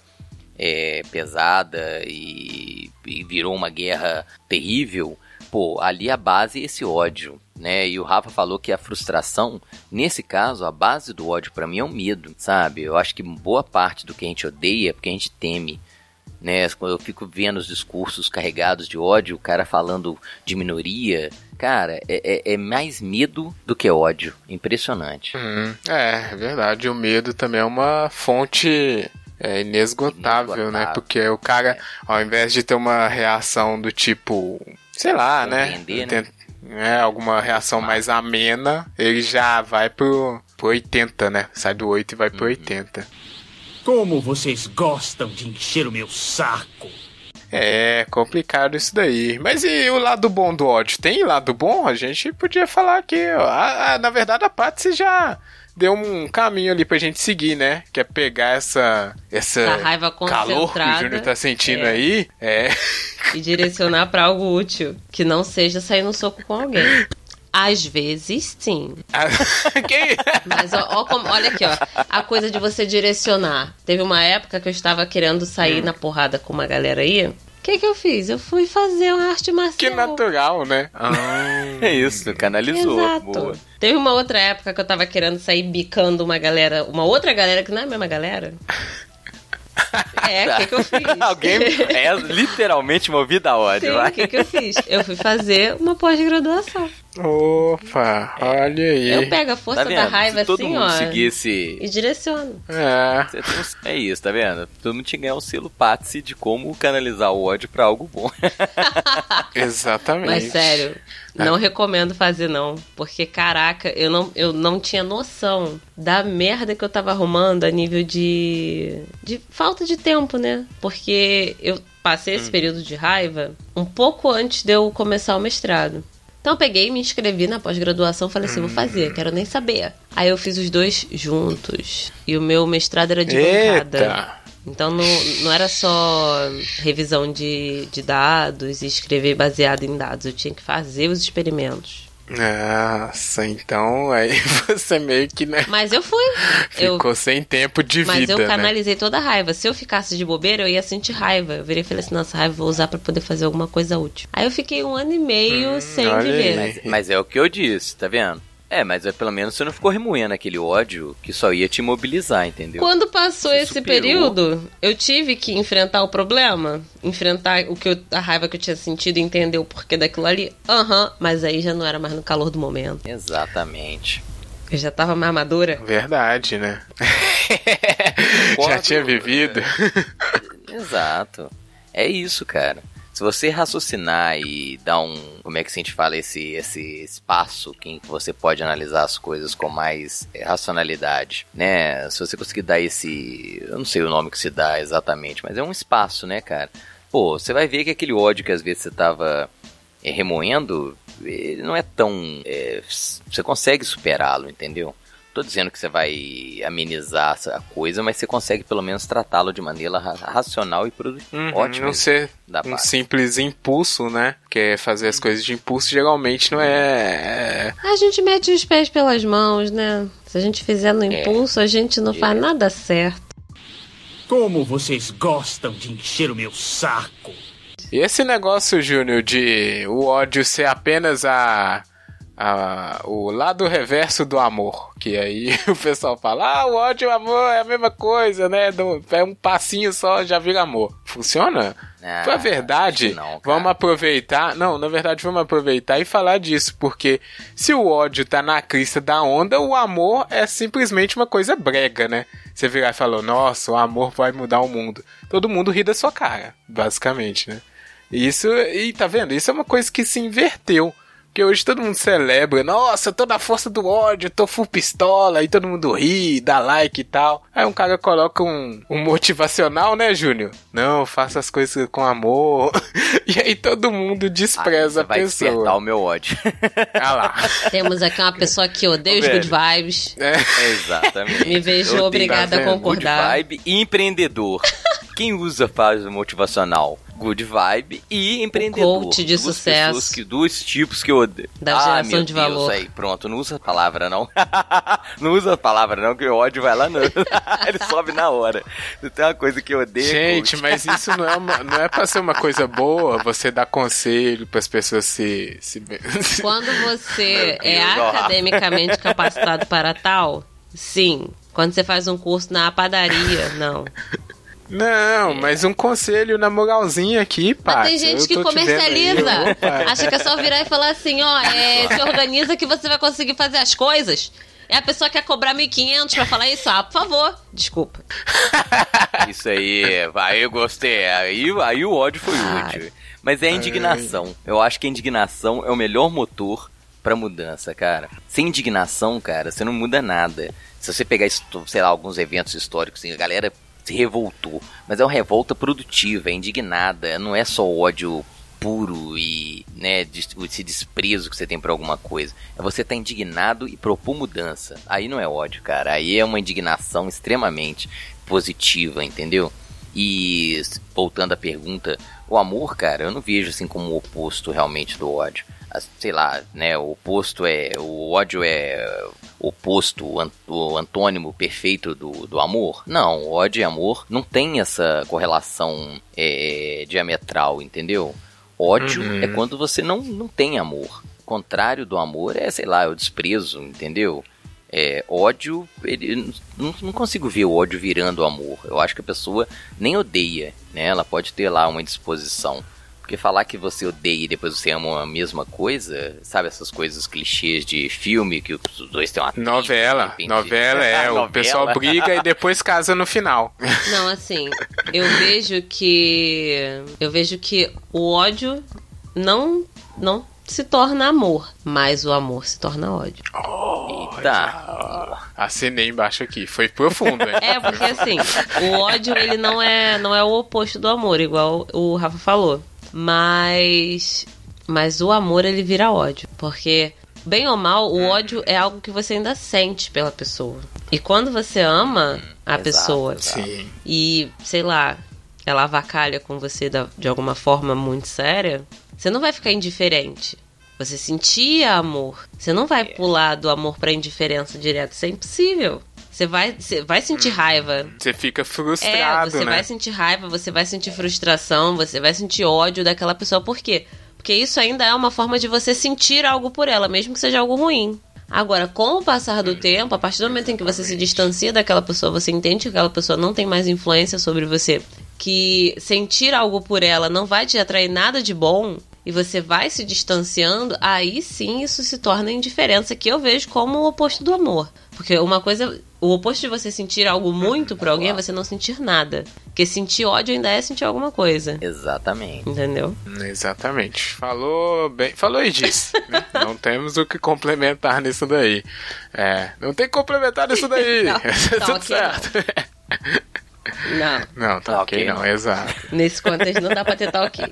é, pesada e, e virou uma guerra terrível, pô, ali a base é esse ódio, né? E o Rafa falou que a frustração, nesse caso, a base do ódio para mim é o medo, sabe? Eu acho que boa parte do que a gente odeia é porque a gente teme né? Quando eu fico vendo os discursos carregados de ódio, o cara falando de minoria, cara, é, é, é mais medo do que ódio. Impressionante. Hum, é, é verdade. O medo também é uma fonte é inesgotável, inesgotável, né? Porque o cara, é. ao invés de ter uma reação do tipo, sei lá, né? Entender, né? É, alguma reação mais amena, ele já vai pro, pro 80, né? Sai do 8 e vai pro uhum. 80. Como vocês gostam de encher o meu saco. É complicado isso daí. Mas e o lado bom do ódio? Tem lado bom? A gente podia falar aqui. Ah, na verdade, a Patsy já deu um caminho ali pra gente seguir, né? Que é pegar essa, essa raiva calor que o Júnior tá sentindo é. aí. É. E direcionar para algo útil. Que não seja sair no soco com alguém. Às vezes, sim. Mas ó, ó como, olha aqui, ó. A coisa de você direcionar. Teve uma época que eu estava querendo sair hum. na porrada com uma galera aí. O que, que eu fiz? Eu fui fazer uma arte marcial. Que natural, né? Ah, é isso, canalizou. Exato. Boa. Teve uma outra época que eu tava querendo sair bicando uma galera, uma outra galera que não é a mesma galera. É, o que, que eu fiz? Alguém é literalmente movido a ódio, O que, que eu fiz? Eu fui fazer uma pós-graduação. Opa, olha aí. Eu pego a força tá da raiva Se todo assim, mundo ó. Seguisse... E direciono. É. É isso, tá vendo? Todo mundo tinha que ganhar um selo Patsy de como canalizar o ódio pra algo bom. Exatamente. Mas sério. Não recomendo fazer não. Porque, caraca, eu não, eu não tinha noção da merda que eu tava arrumando a nível de. de falta de tempo, né? Porque eu passei esse hum. período de raiva um pouco antes de eu começar o mestrado. Então eu peguei, me inscrevi na pós-graduação, falei assim, vou fazer, quero nem saber. Aí eu fiz os dois juntos. E o meu mestrado era de Eita. bancada. Então não, não era só revisão de, de dados e escrever baseado em dados. Eu tinha que fazer os experimentos. Nossa, então aí você meio que, né? Mas eu fui. Ficou eu... sem tempo de Mas vida. Mas eu né? canalizei né? toda a raiva. Se eu ficasse de bobeira, eu ia sentir raiva. Eu virei e falei assim: nossa, raiva vou usar para poder fazer alguma coisa útil. Aí eu fiquei um ano e meio hum, sem viver. Mas, mas é o que eu disse, tá vendo? É, mas é, pelo menos você não ficou remoendo aquele ódio que só ia te imobilizar, entendeu? Quando passou você esse superou. período, eu tive que enfrentar o problema, enfrentar o que eu, a raiva que eu tinha sentido, entender o porquê daquilo ali. Aham, uhum, mas aí já não era mais no calor do momento. Exatamente. Eu já tava mais madura. Verdade, né? já tinha vivido. É. Exato. É isso, cara se você raciocinar e dar um, como é que a gente fala, esse, esse espaço em que você pode analisar as coisas com mais é, racionalidade, né? Se você conseguir dar esse, eu não sei o nome que se dá exatamente, mas é um espaço, né, cara? Pô, você vai ver que aquele ódio que às vezes você tava é, remoendo, ele não é tão. É, você consegue superá-lo, entendeu? Tô dizendo que você vai amenizar a coisa, mas você consegue pelo menos tratá-lo de maneira racional e produtiva. Uhum, Ótimo. Não ser um simples impulso, né? Que é fazer as coisas de impulso geralmente não é, é. A gente mete os pés pelas mãos, né? Se a gente fizer no é. impulso, é. a gente não faz nada certo. Como vocês gostam de encher o meu saco. E esse negócio, Júnior, de o ódio ser apenas a a, o lado reverso do amor. Que aí o pessoal fala: ah, o ódio e o amor é a mesma coisa, né? É um passinho só, já vira amor. Funciona? Ah, Pra verdade, não, vamos aproveitar. Não, na verdade, vamos aproveitar e falar disso, porque se o ódio tá na crista da onda, o amor é simplesmente uma coisa brega, né? Você virar e falou, nossa, o amor vai mudar o mundo. Todo mundo ri da sua cara, basicamente, né? Isso, e tá vendo? Isso é uma coisa que se inverteu. Porque hoje todo mundo celebra, nossa, eu tô na força do ódio, tô full pistola, e todo mundo ri, dá like e tal. Aí um cara coloca um, um motivacional, né, Júnior? Não, faça as coisas com amor. e aí todo mundo despreza ah, a vai pessoa. Vai o meu ódio. ah lá. Temos aqui uma pessoa que odeia os good vibes. É. Exatamente. Me vejo obrigada a concordar. Good vibe e empreendedor. Quem usa frase motivacional? Good vibe e empreendedor. O coach de duas sucesso. Que, dois tipos que eu odeio. Da ah, geração meu de Deus, valor. aí, pronto, não usa a palavra não. não usa a palavra não, que o ódio vai lá não. Ele sobe na hora. Tem uma coisa que eu odeio. Gente, coach. mas isso não é, uma, não é pra ser uma coisa boa, você dar conselho para as pessoas se, se... Quando você é academicamente capacitado para tal, sim. Quando você faz um curso na padaria, não. Não, mas um conselho na moralzinha aqui, pá. Tem gente que comercializa. Acha que é só virar e falar assim, ó, é, se organiza que você vai conseguir fazer as coisas. É a pessoa que quer cobrar 1.500 pra falar isso? Ah, por favor. Desculpa. Isso aí, vai, eu gostei. Aí, aí o ódio foi Ai. útil. Mas é a indignação. Eu acho que a indignação é o melhor motor pra mudança, cara. Sem indignação, cara, você não muda nada. Se você pegar, sei lá, alguns eventos históricos, assim, a galera se revoltou. Mas é uma revolta produtiva, é indignada, não é só ódio puro e né, esse desprezo que você tem por alguma coisa. É você estar tá indignado e propor mudança. Aí não é ódio, cara. Aí é uma indignação extremamente positiva, entendeu? E voltando à pergunta, o amor, cara, eu não vejo assim como o oposto realmente do ódio sei lá, né, o oposto é, o ódio é oposto, o antônimo perfeito do, do amor? Não, ódio e amor não tem essa correlação é, diametral, entendeu? Ódio uhum. é quando você não, não tem amor. O contrário do amor é, sei lá, é o desprezo, entendeu? É, ódio, ele, não, não consigo ver o ódio virando amor. Eu acho que a pessoa nem odeia, né? Ela pode ter lá uma disposição. Porque falar que você odeia e depois você ama a mesma coisa, sabe essas coisas clichês de filme que os dois têm uma novela, repente... novela é, novela. o pessoal briga e depois casa no final. Não, assim, eu vejo que eu vejo que o ódio não não se torna amor, mas o amor se torna ódio. Oh, Eita. Assinei embaixo aqui. Foi profundo, hein? É, porque assim, o ódio ele não é, não é o oposto do amor, igual o Rafa falou. Mas mas o amor ele vira ódio, porque bem ou mal, o ódio é algo que você ainda sente pela pessoa. E quando você ama a exato, pessoa exato. e, sei lá, ela avacalha com você de alguma forma muito séria, você não vai ficar indiferente. Você sentia amor. Você não vai é. pular do amor pra indiferença direto. Isso é impossível. Você vai, você vai sentir hum. raiva. Você fica frustrado, é, você né? vai sentir raiva, você vai sentir frustração, você vai sentir ódio daquela pessoa. Por quê? Porque isso ainda é uma forma de você sentir algo por ela, mesmo que seja algo ruim. Agora, com o passar do tempo, a partir do momento em que você se distancia daquela pessoa, você entende que aquela pessoa não tem mais influência sobre você, que sentir algo por ela não vai te atrair nada de bom, e você vai se distanciando, aí sim isso se torna indiferença, que eu vejo como o oposto do amor. Porque uma coisa, o oposto de você sentir algo muito por alguém é você não sentir nada. Porque sentir ódio ainda é sentir alguma coisa. Exatamente. Entendeu? Exatamente. Falou bem. Falou e disse. né? Não temos o que complementar nisso daí. É, não tem que complementar nisso daí. não, tá Tudo certo. Não. Não, tá, tá ok, não, exato. Nesse contexto não dá pra ter tá ok.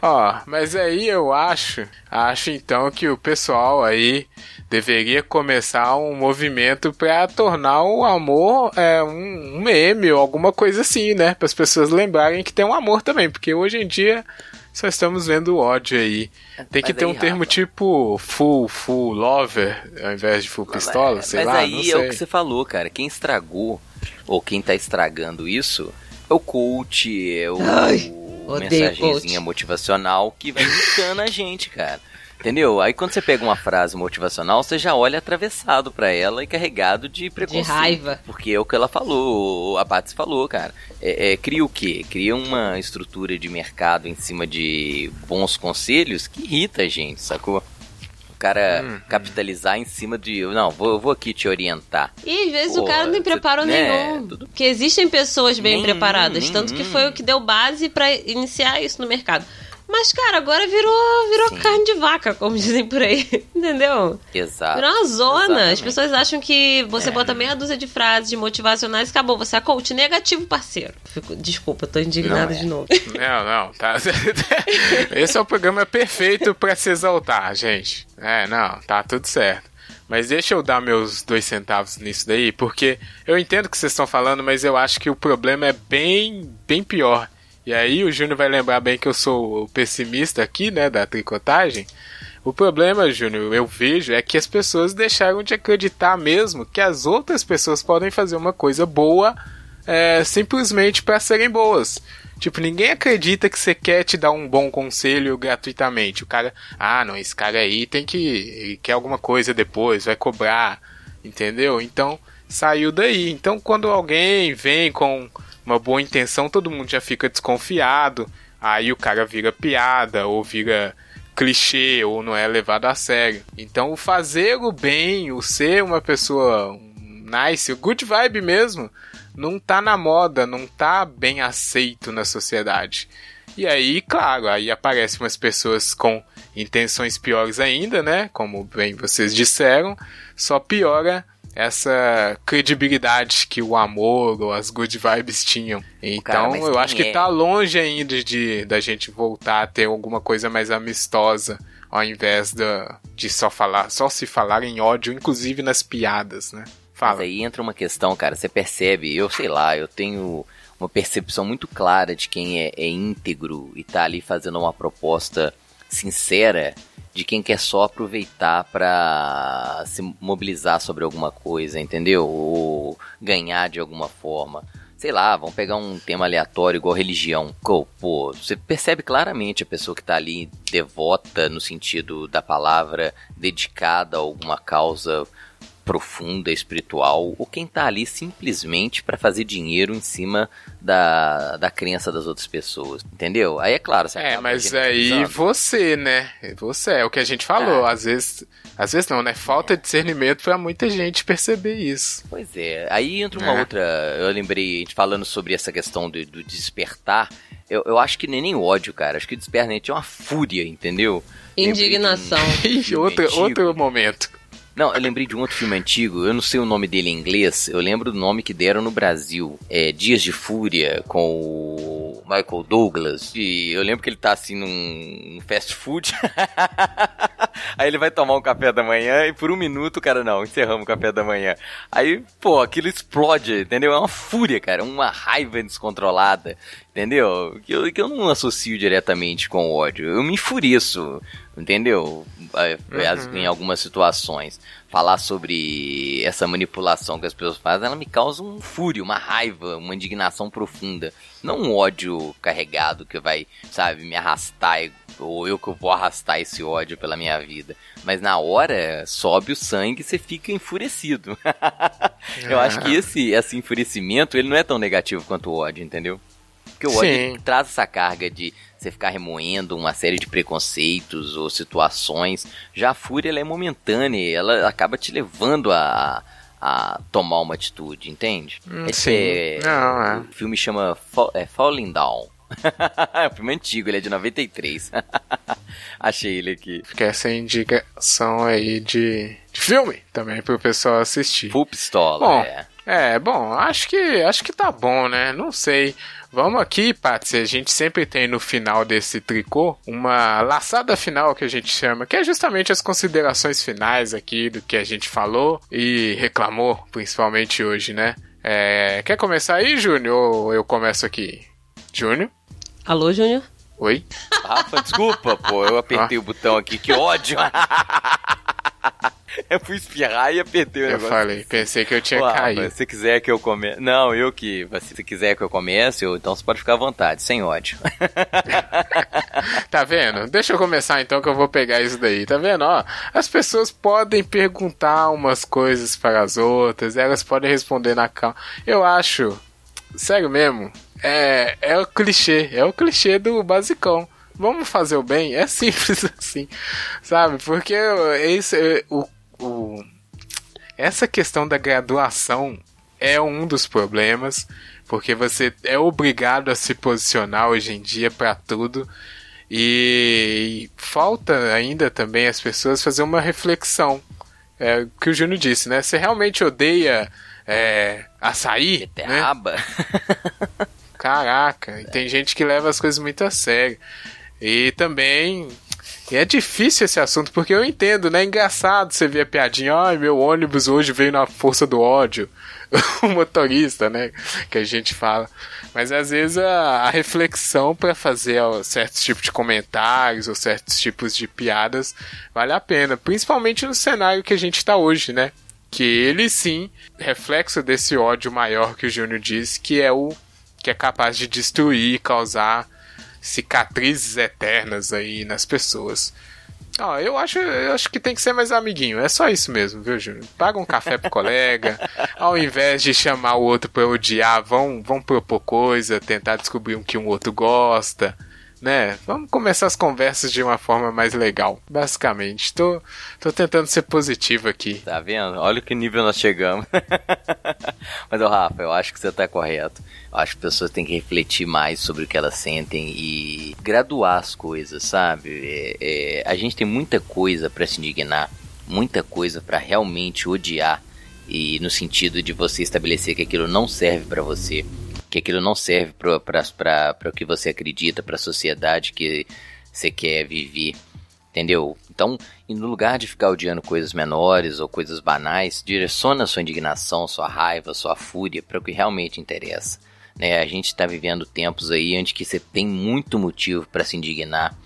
Ó, mas aí eu acho, acho então que o pessoal aí deveria começar um movimento para tornar o amor é, um, meme ou alguma coisa assim, né? Para as pessoas lembrarem que tem um amor também, porque hoje em dia só estamos vendo ódio aí. Tem que mas ter um termo tipo full, full lover, ao invés de full pistola, mas, sei mas lá. Mas aí é o que você falou, cara. Quem estragou, ou quem tá estragando isso, é o coach, é o. Ai, mensagenzinha motivacional que vai irritando a gente, cara. Entendeu? Aí quando você pega uma frase motivacional, você já olha atravessado para ela e carregado de preconceito. De raiva. Porque é o que ela falou, a Patsy falou, cara. É, é, cria o quê? Cria uma estrutura de mercado em cima de bons conselhos que irrita a gente, sacou? Cara hum, capitalizar em cima de. Não, vou, vou aqui te orientar. E às vezes Pô, o cara não tem preparo né, nenhum. Tudo... Porque existem pessoas bem preparadas, tanto que foi o que deu base para iniciar isso no mercado. Mas, cara, agora virou, virou carne de vaca, como dizem por aí. Entendeu? Exato. Virou uma zona. Exatamente. As pessoas acham que você é. bota meia dúzia de frases de motivacionais e acabou. Você é coach negativo, parceiro. Fico, desculpa, tô indignada é. de novo. Não, não. Tá. Esse é o programa perfeito para se exaltar, gente. É, não, tá tudo certo. Mas deixa eu dar meus dois centavos nisso daí, porque eu entendo o que vocês estão falando, mas eu acho que o problema é bem, bem pior. E aí o Júnior vai lembrar bem que eu sou o pessimista aqui, né, da tricotagem. O problema, Júnior, eu vejo é que as pessoas deixaram de acreditar mesmo que as outras pessoas podem fazer uma coisa boa é, simplesmente para serem boas. Tipo, ninguém acredita que você quer te dar um bom conselho gratuitamente. O cara, ah, não, esse cara aí tem que. Ele quer alguma coisa depois, vai cobrar, entendeu? Então, saiu daí. Então, quando alguém vem com uma boa intenção, todo mundo já fica desconfiado. Aí o cara vira piada ou vira clichê ou não é levado a sério. Então, o fazer o bem, o ser uma pessoa nice, o good vibe mesmo, não tá na moda, não tá bem aceito na sociedade. E aí, claro, aí aparecem umas pessoas com intenções piores ainda, né? Como bem vocês disseram, só piora essa credibilidade que o amor ou as good vibes tinham. Então, Cara, eu acho que é? tá longe ainda de da gente voltar a ter alguma coisa mais amistosa ao invés da, de só falar, só se falar em ódio, inclusive nas piadas, né? Fala. Mas aí entra uma questão, cara, você percebe, eu sei lá, eu tenho uma percepção muito clara de quem é, é íntegro e tá ali fazendo uma proposta sincera de quem quer só aproveitar para se mobilizar sobre alguma coisa, entendeu? Ou ganhar de alguma forma. Sei lá, vamos pegar um tema aleatório igual religião. Pô, você percebe claramente a pessoa que está ali devota no sentido da palavra, dedicada a alguma causa profunda, espiritual, ou quem tá ali simplesmente para fazer dinheiro em cima da, da crença das outras pessoas, entendeu? Aí é claro, você É, mas aí você, né? Você, é o que a gente falou, ah. às vezes, às vezes não, né? Falta de discernimento para muita gente perceber isso. Pois é, aí entra uma é. outra, eu lembrei, a gente falando sobre essa questão do, do despertar, eu, eu acho que nem, nem ódio, cara, acho que o despertar é uma fúria, entendeu? Indignação. Um outro, outro momento. Não, eu lembrei de um outro filme antigo, eu não sei o nome dele em inglês, eu lembro do nome que deram no Brasil. É Dias de Fúria, com o Michael Douglas. E eu lembro que ele tá assim num, fast food. Aí ele vai tomar um café da manhã e por um minuto, cara, não, encerramos o café da manhã. Aí, pô, aquilo explode, entendeu? É uma fúria, cara, uma raiva descontrolada, entendeu? Que eu, que eu não associo diretamente com ódio. Eu me enfureço, entendeu? Uhum. Em algumas situações. Falar sobre essa manipulação que as pessoas fazem, ela me causa um fúrio, uma raiva, uma indignação profunda. Não um ódio carregado que vai, sabe, me arrastar, ou eu que vou arrastar esse ódio pela minha vida. Mas na hora, sobe o sangue e você fica enfurecido. eu acho que esse, esse enfurecimento, ele não é tão negativo quanto o ódio, entendeu? Porque o ódio traz essa carga de você ficar remoendo uma série de preconceitos ou situações. Já a fúria ela é momentânea, ela acaba te levando a, a tomar uma atitude, entende? Hum, Esse é, Não, é. O filme chama Fall, é, Falling Down. é um filme antigo, ele é de 93. Achei ele aqui. Fica essa indicação aí de, de filme também pro pessoal assistir. Full pistola, bom, é. É, bom, acho que acho que tá bom, né? Não sei. Vamos aqui, Patsy, a gente sempre tem no final desse tricô uma laçada final que a gente chama, que é justamente as considerações finais aqui do que a gente falou e reclamou, principalmente hoje, né? É, quer começar aí, Júnior, ou eu começo aqui? Júnior? Alô, Júnior? Oi? Rafa, desculpa, pô, eu apertei ah. o botão aqui, que ódio! eu fui espirrar e apertei o eu negócio. Eu falei, pensei que eu tinha Ué, caído. Se quiser que eu comece. Não, eu que. Se quiser que eu comece, eu... então você pode ficar à vontade, sem ódio. Tá vendo? Deixa eu começar então que eu vou pegar isso daí. Tá vendo? Ó, as pessoas podem perguntar umas coisas para as outras, elas podem responder na calma. Eu acho, sério mesmo, é, é o clichê, é o clichê do basicão. Vamos fazer o bem? É simples assim, sabe? Porque esse, o, essa questão da graduação é um dos problemas, porque você é obrigado a se posicionar hoje em dia para tudo. E falta ainda também as pessoas fazer uma reflexão. É o que o Júnior disse, né? Você realmente odeia é, açaí? Beterraba. Né? Caraca, e tem gente que leva as coisas muito a sério. E também e é difícil esse assunto, porque eu entendo, né? É engraçado você ver a piadinha, ai, meu ônibus hoje veio na força do ódio. o motorista, né? Que a gente fala. Mas às vezes a, a reflexão para fazer ó, certos tipos de comentários ou certos tipos de piadas vale a pena. Principalmente no cenário que a gente está hoje, né? Que ele sim, reflexo desse ódio maior que o Júnior disse, que é o que é capaz de destruir causar cicatrizes eternas aí nas pessoas. Ó, eu acho, eu acho que tem que ser mais amiguinho. É só isso mesmo, viu, Júnior? Paga um café pro colega. Ao invés de chamar o outro pra odiar, vão, vão propor coisa, tentar descobrir o um que um outro gosta né? Vamos começar as conversas de uma forma mais legal, basicamente. Tô, tô tentando ser positivo aqui. Tá vendo? Olha que nível nós chegamos. Mas, ô Rafa, eu acho que você tá correto. Eu acho que as pessoas têm que refletir mais sobre o que elas sentem e graduar as coisas, sabe? É, é, a gente tem muita coisa para se indignar, muita coisa para realmente odiar e no sentido de você estabelecer que aquilo não serve para você que aquilo não serve para o que você acredita, para a sociedade que você quer viver, entendeu? Então, no lugar de ficar odiando coisas menores ou coisas banais, direciona sua indignação, sua raiva, sua fúria para o que realmente interessa. Né? A gente está vivendo tempos aí onde que você tem muito motivo para se indignar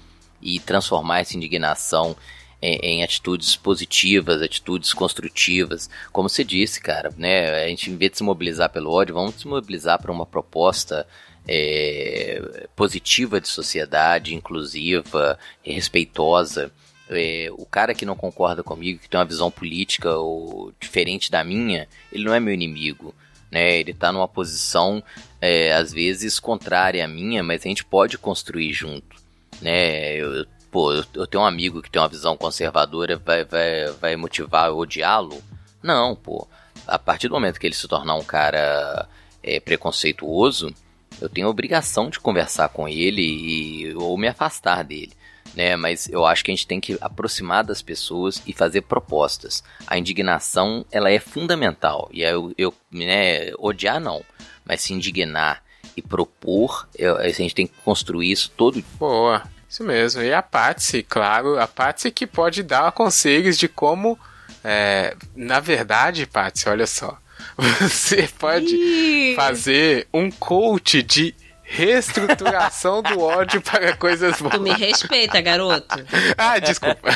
e transformar essa indignação em, em, atitudes positivas, atitudes construtivas. Como você disse, cara, né? A gente, em vez de se mobilizar pelo ódio, vamos se mobilizar para uma proposta é, positiva de sociedade, inclusiva, respeitosa. É, o cara que não concorda comigo, que tem uma visão política ou diferente da minha, ele não é meu inimigo. Né, ele está numa posição é, às vezes contrária à minha, mas a gente pode construir junto. Né? Eu, pô, eu tenho um amigo que tem uma visão conservadora, vai, vai, vai motivar a odiá-lo? Não, pô. A partir do momento que ele se tornar um cara é, preconceituoso, eu tenho a obrigação de conversar com ele e, ou me afastar dele. Né, mas eu acho que a gente tem que aproximar das pessoas e fazer propostas. A indignação ela é fundamental e eu, eu né, odiar não, mas se indignar e propor, eu, a gente tem que construir isso todo. Boa. Isso mesmo. E a Patsy, claro, a Patsy que pode dar conselhos de como. É, na verdade, Patsy, olha só. Você pode Ih. fazer um coach de reestruturação do ódio para coisas boas. Tu me respeita, garoto. ah, desculpa.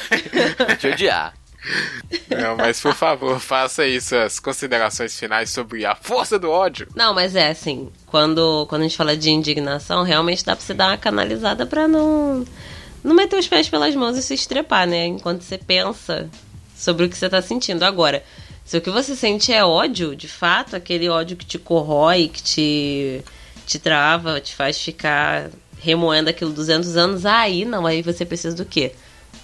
Te odiar. Não, mas por favor, faça aí suas considerações finais sobre a força do ódio. Não, mas é assim, quando, quando a gente fala de indignação, realmente dá pra você dar uma canalizada pra não, não meter os pés pelas mãos e se estrepar, né? Enquanto você pensa sobre o que você tá sentindo. Agora, se o que você sente é ódio, de fato, aquele ódio que te corrói, que te, te trava, te faz ficar remoendo aquilo 200 anos, aí não, aí você precisa do quê?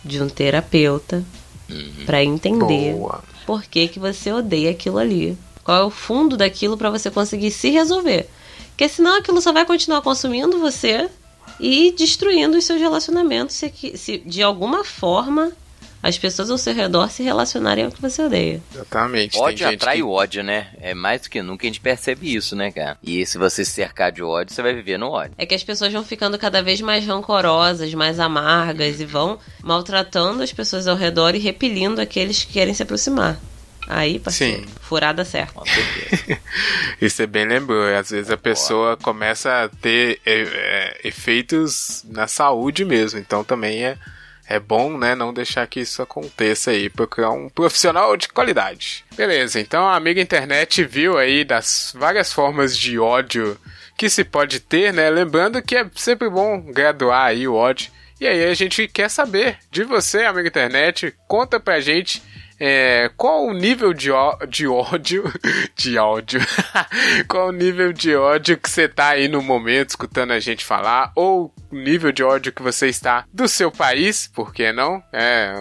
De um terapeuta uhum. para entender Boa. por que, que você odeia aquilo ali. Qual é o fundo daquilo para você conseguir se resolver. Porque senão aquilo só vai continuar consumindo você e destruindo os seus relacionamentos se, se de alguma forma as pessoas ao seu redor se relacionarem ao que você odeia. Exatamente. Ódio atrai que... o ódio, né? É mais do que nunca a gente percebe isso, né, cara? E se você se cercar de ódio, você vai viver no ódio. É que as pessoas vão ficando cada vez mais rancorosas, mais amargas e vão maltratando as pessoas ao redor e repelindo aqueles que querem se aproximar. Aí, parceiro, Sim. furada certa. Com certeza. e você bem lembrou, às vezes a pessoa começa a ter é, é, efeitos na saúde mesmo, então também é é bom, né, não deixar que isso aconteça aí, procurar um profissional de qualidade. Beleza, então a amiga internet viu aí das várias formas de ódio que se pode ter, né? Lembrando que é sempre bom graduar aí o ódio E aí a gente quer saber de você, amigo internet, conta pra gente é, qual o nível de, de ódio. De ódio. qual o nível de ódio que você tá aí no momento escutando a gente falar? Ou o nível de ódio que você está do seu país? Por que não? É,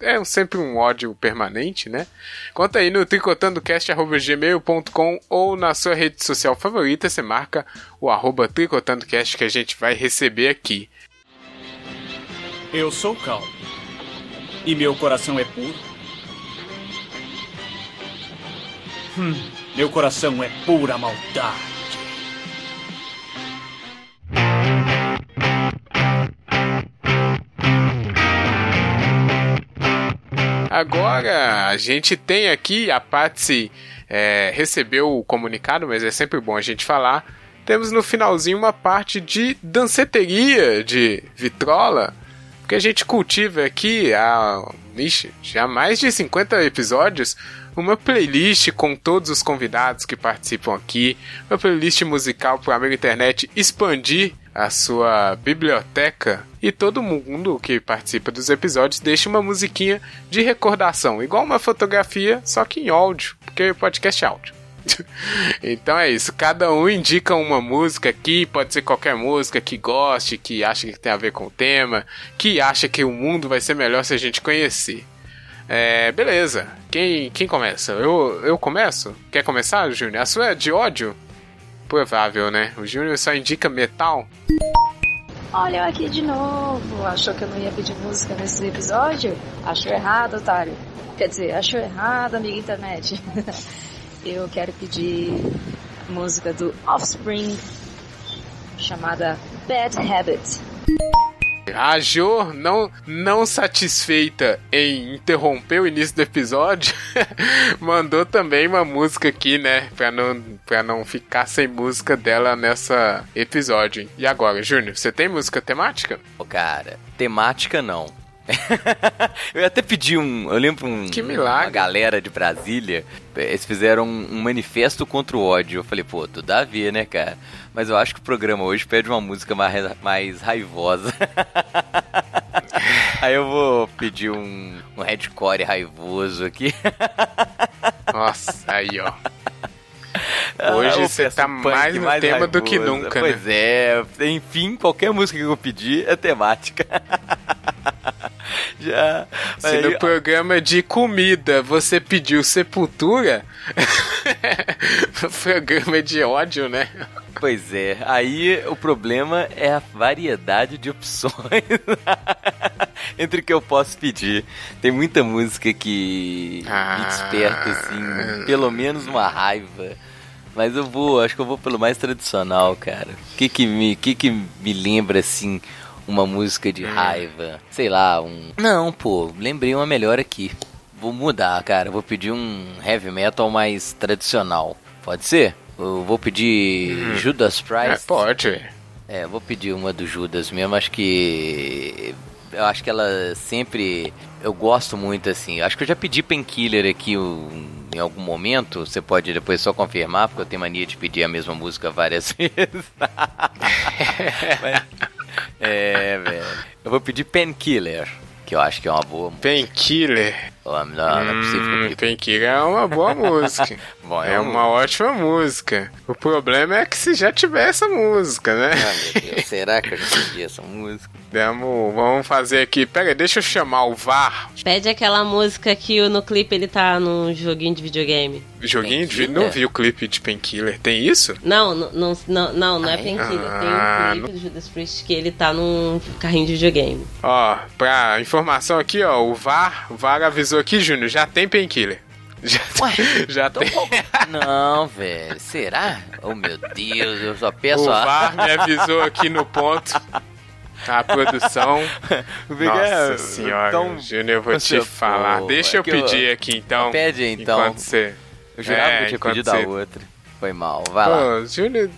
é sempre um ódio permanente, né? Conta aí no tricotandocast.gmail.com ou na sua rede social favorita, você marca o arroba tricotandocast que a gente vai receber aqui. Eu sou calmo. E meu coração é puro. Hum, meu coração é pura maldade. Agora a gente tem aqui a Patsy é, recebeu o comunicado, mas é sempre bom a gente falar. Temos no finalzinho uma parte de danceteria de vitrola, que a gente cultiva aqui há ixi, já mais de 50 episódios uma playlist com todos os convidados que participam aqui, uma playlist musical para o amigo internet expandir a sua biblioteca e todo mundo que participa dos episódios deixa uma musiquinha de recordação, igual uma fotografia, só que em áudio, porque o podcast é áudio. então é isso, cada um indica uma música aqui, pode ser qualquer música que goste, que acha que tem a ver com o tema, que acha que o mundo vai ser melhor se a gente conhecer. É, beleza. Quem, quem começa? Eu, eu começo? Quer começar, Júnior? A sua é de ódio? Provável, né? O Júnior só indica metal. Olha eu aqui de novo. Achou que eu não ia pedir música nesse episódio? Achou errado, otário. Quer dizer, achou errado, amiga internet. eu quero pedir música do Offspring chamada Bad Habit. A Jo, não, não satisfeita em interromper o início do episódio, mandou também uma música aqui, né? Pra não, pra não ficar sem música dela nessa episódio. E agora, Júnior, você tem música temática? Ô, cara, temática não. eu até pedi um. Eu lembro um, que milagre. uma galera de Brasília. Eles fizeram um, manifesto contra o ódio. Eu falei, pô, tudo a ver, né, cara? Mas eu acho que o programa hoje pede uma música mais, mais raivosa. Aí eu vou pedir um, um headcore raivoso aqui. Nossa, aí ó. Hoje ah, você tá mais no mais tema raivoso. do que nunca, pois né? é, enfim, qualquer música que eu pedir é temática. Já. Se aí, no programa de comida você pediu sepultura, no programa de ódio, né? Pois é, aí o problema é a variedade de opções entre o que eu posso pedir. Tem muita música que ah, me desperta, assim, pelo menos uma raiva. Mas eu vou, acho que eu vou pelo mais tradicional, cara. O que que me, que que me lembra, assim, uma música de hum. raiva? Sei lá, um... Não, pô, lembrei uma melhor aqui. Vou mudar, cara. Vou pedir um heavy metal mais tradicional. Pode ser? Eu vou pedir hum. Judas Priest. É, pode. É, vou pedir uma do Judas mesmo. Acho que eu acho que ela sempre. Eu gosto muito assim. Acho que eu já pedi Painkiller aqui em algum momento. Você pode depois só confirmar, porque eu tenho mania de pedir a mesma música várias vezes. Mas, é, velho. Eu vou pedir Painkiller que eu acho que é uma boa Painkiller. Não, não, não é possível. Hum, Painkiller é uma boa música. Bom, é, é uma ótima música. O problema é que se já tiver essa música, né? Ah, meu Deus, será que eu já pedi essa música? Vamos, vamos fazer aqui. Pera, deixa eu chamar o VAR. Pede aquela música que no clipe ele tá num joguinho de videogame. Joguinho de. Não vi o clipe de Painkiller. Tem isso? Não, não, não, não, não, é Painkiller. Ah, Tem um clipe do Judas Priest que ele tá num carrinho de videogame. Ó, pra informação aqui, ó, o VAR, o VAR avisou aqui, Júnior, já tem Painkiller. Já, Ué, já então, tem. Não, velho. Será? Oh, meu Deus, eu só peço o a... VAR me avisou aqui no ponto. A produção. Nossa senhora, então, Júnior, eu vou te falar. Deixa eu pedir eu... aqui então. Pede então. Enquanto você. Eu jurava é, que eu tinha pedido você... a outra. Foi mal, vai Pô, lá. Júnior,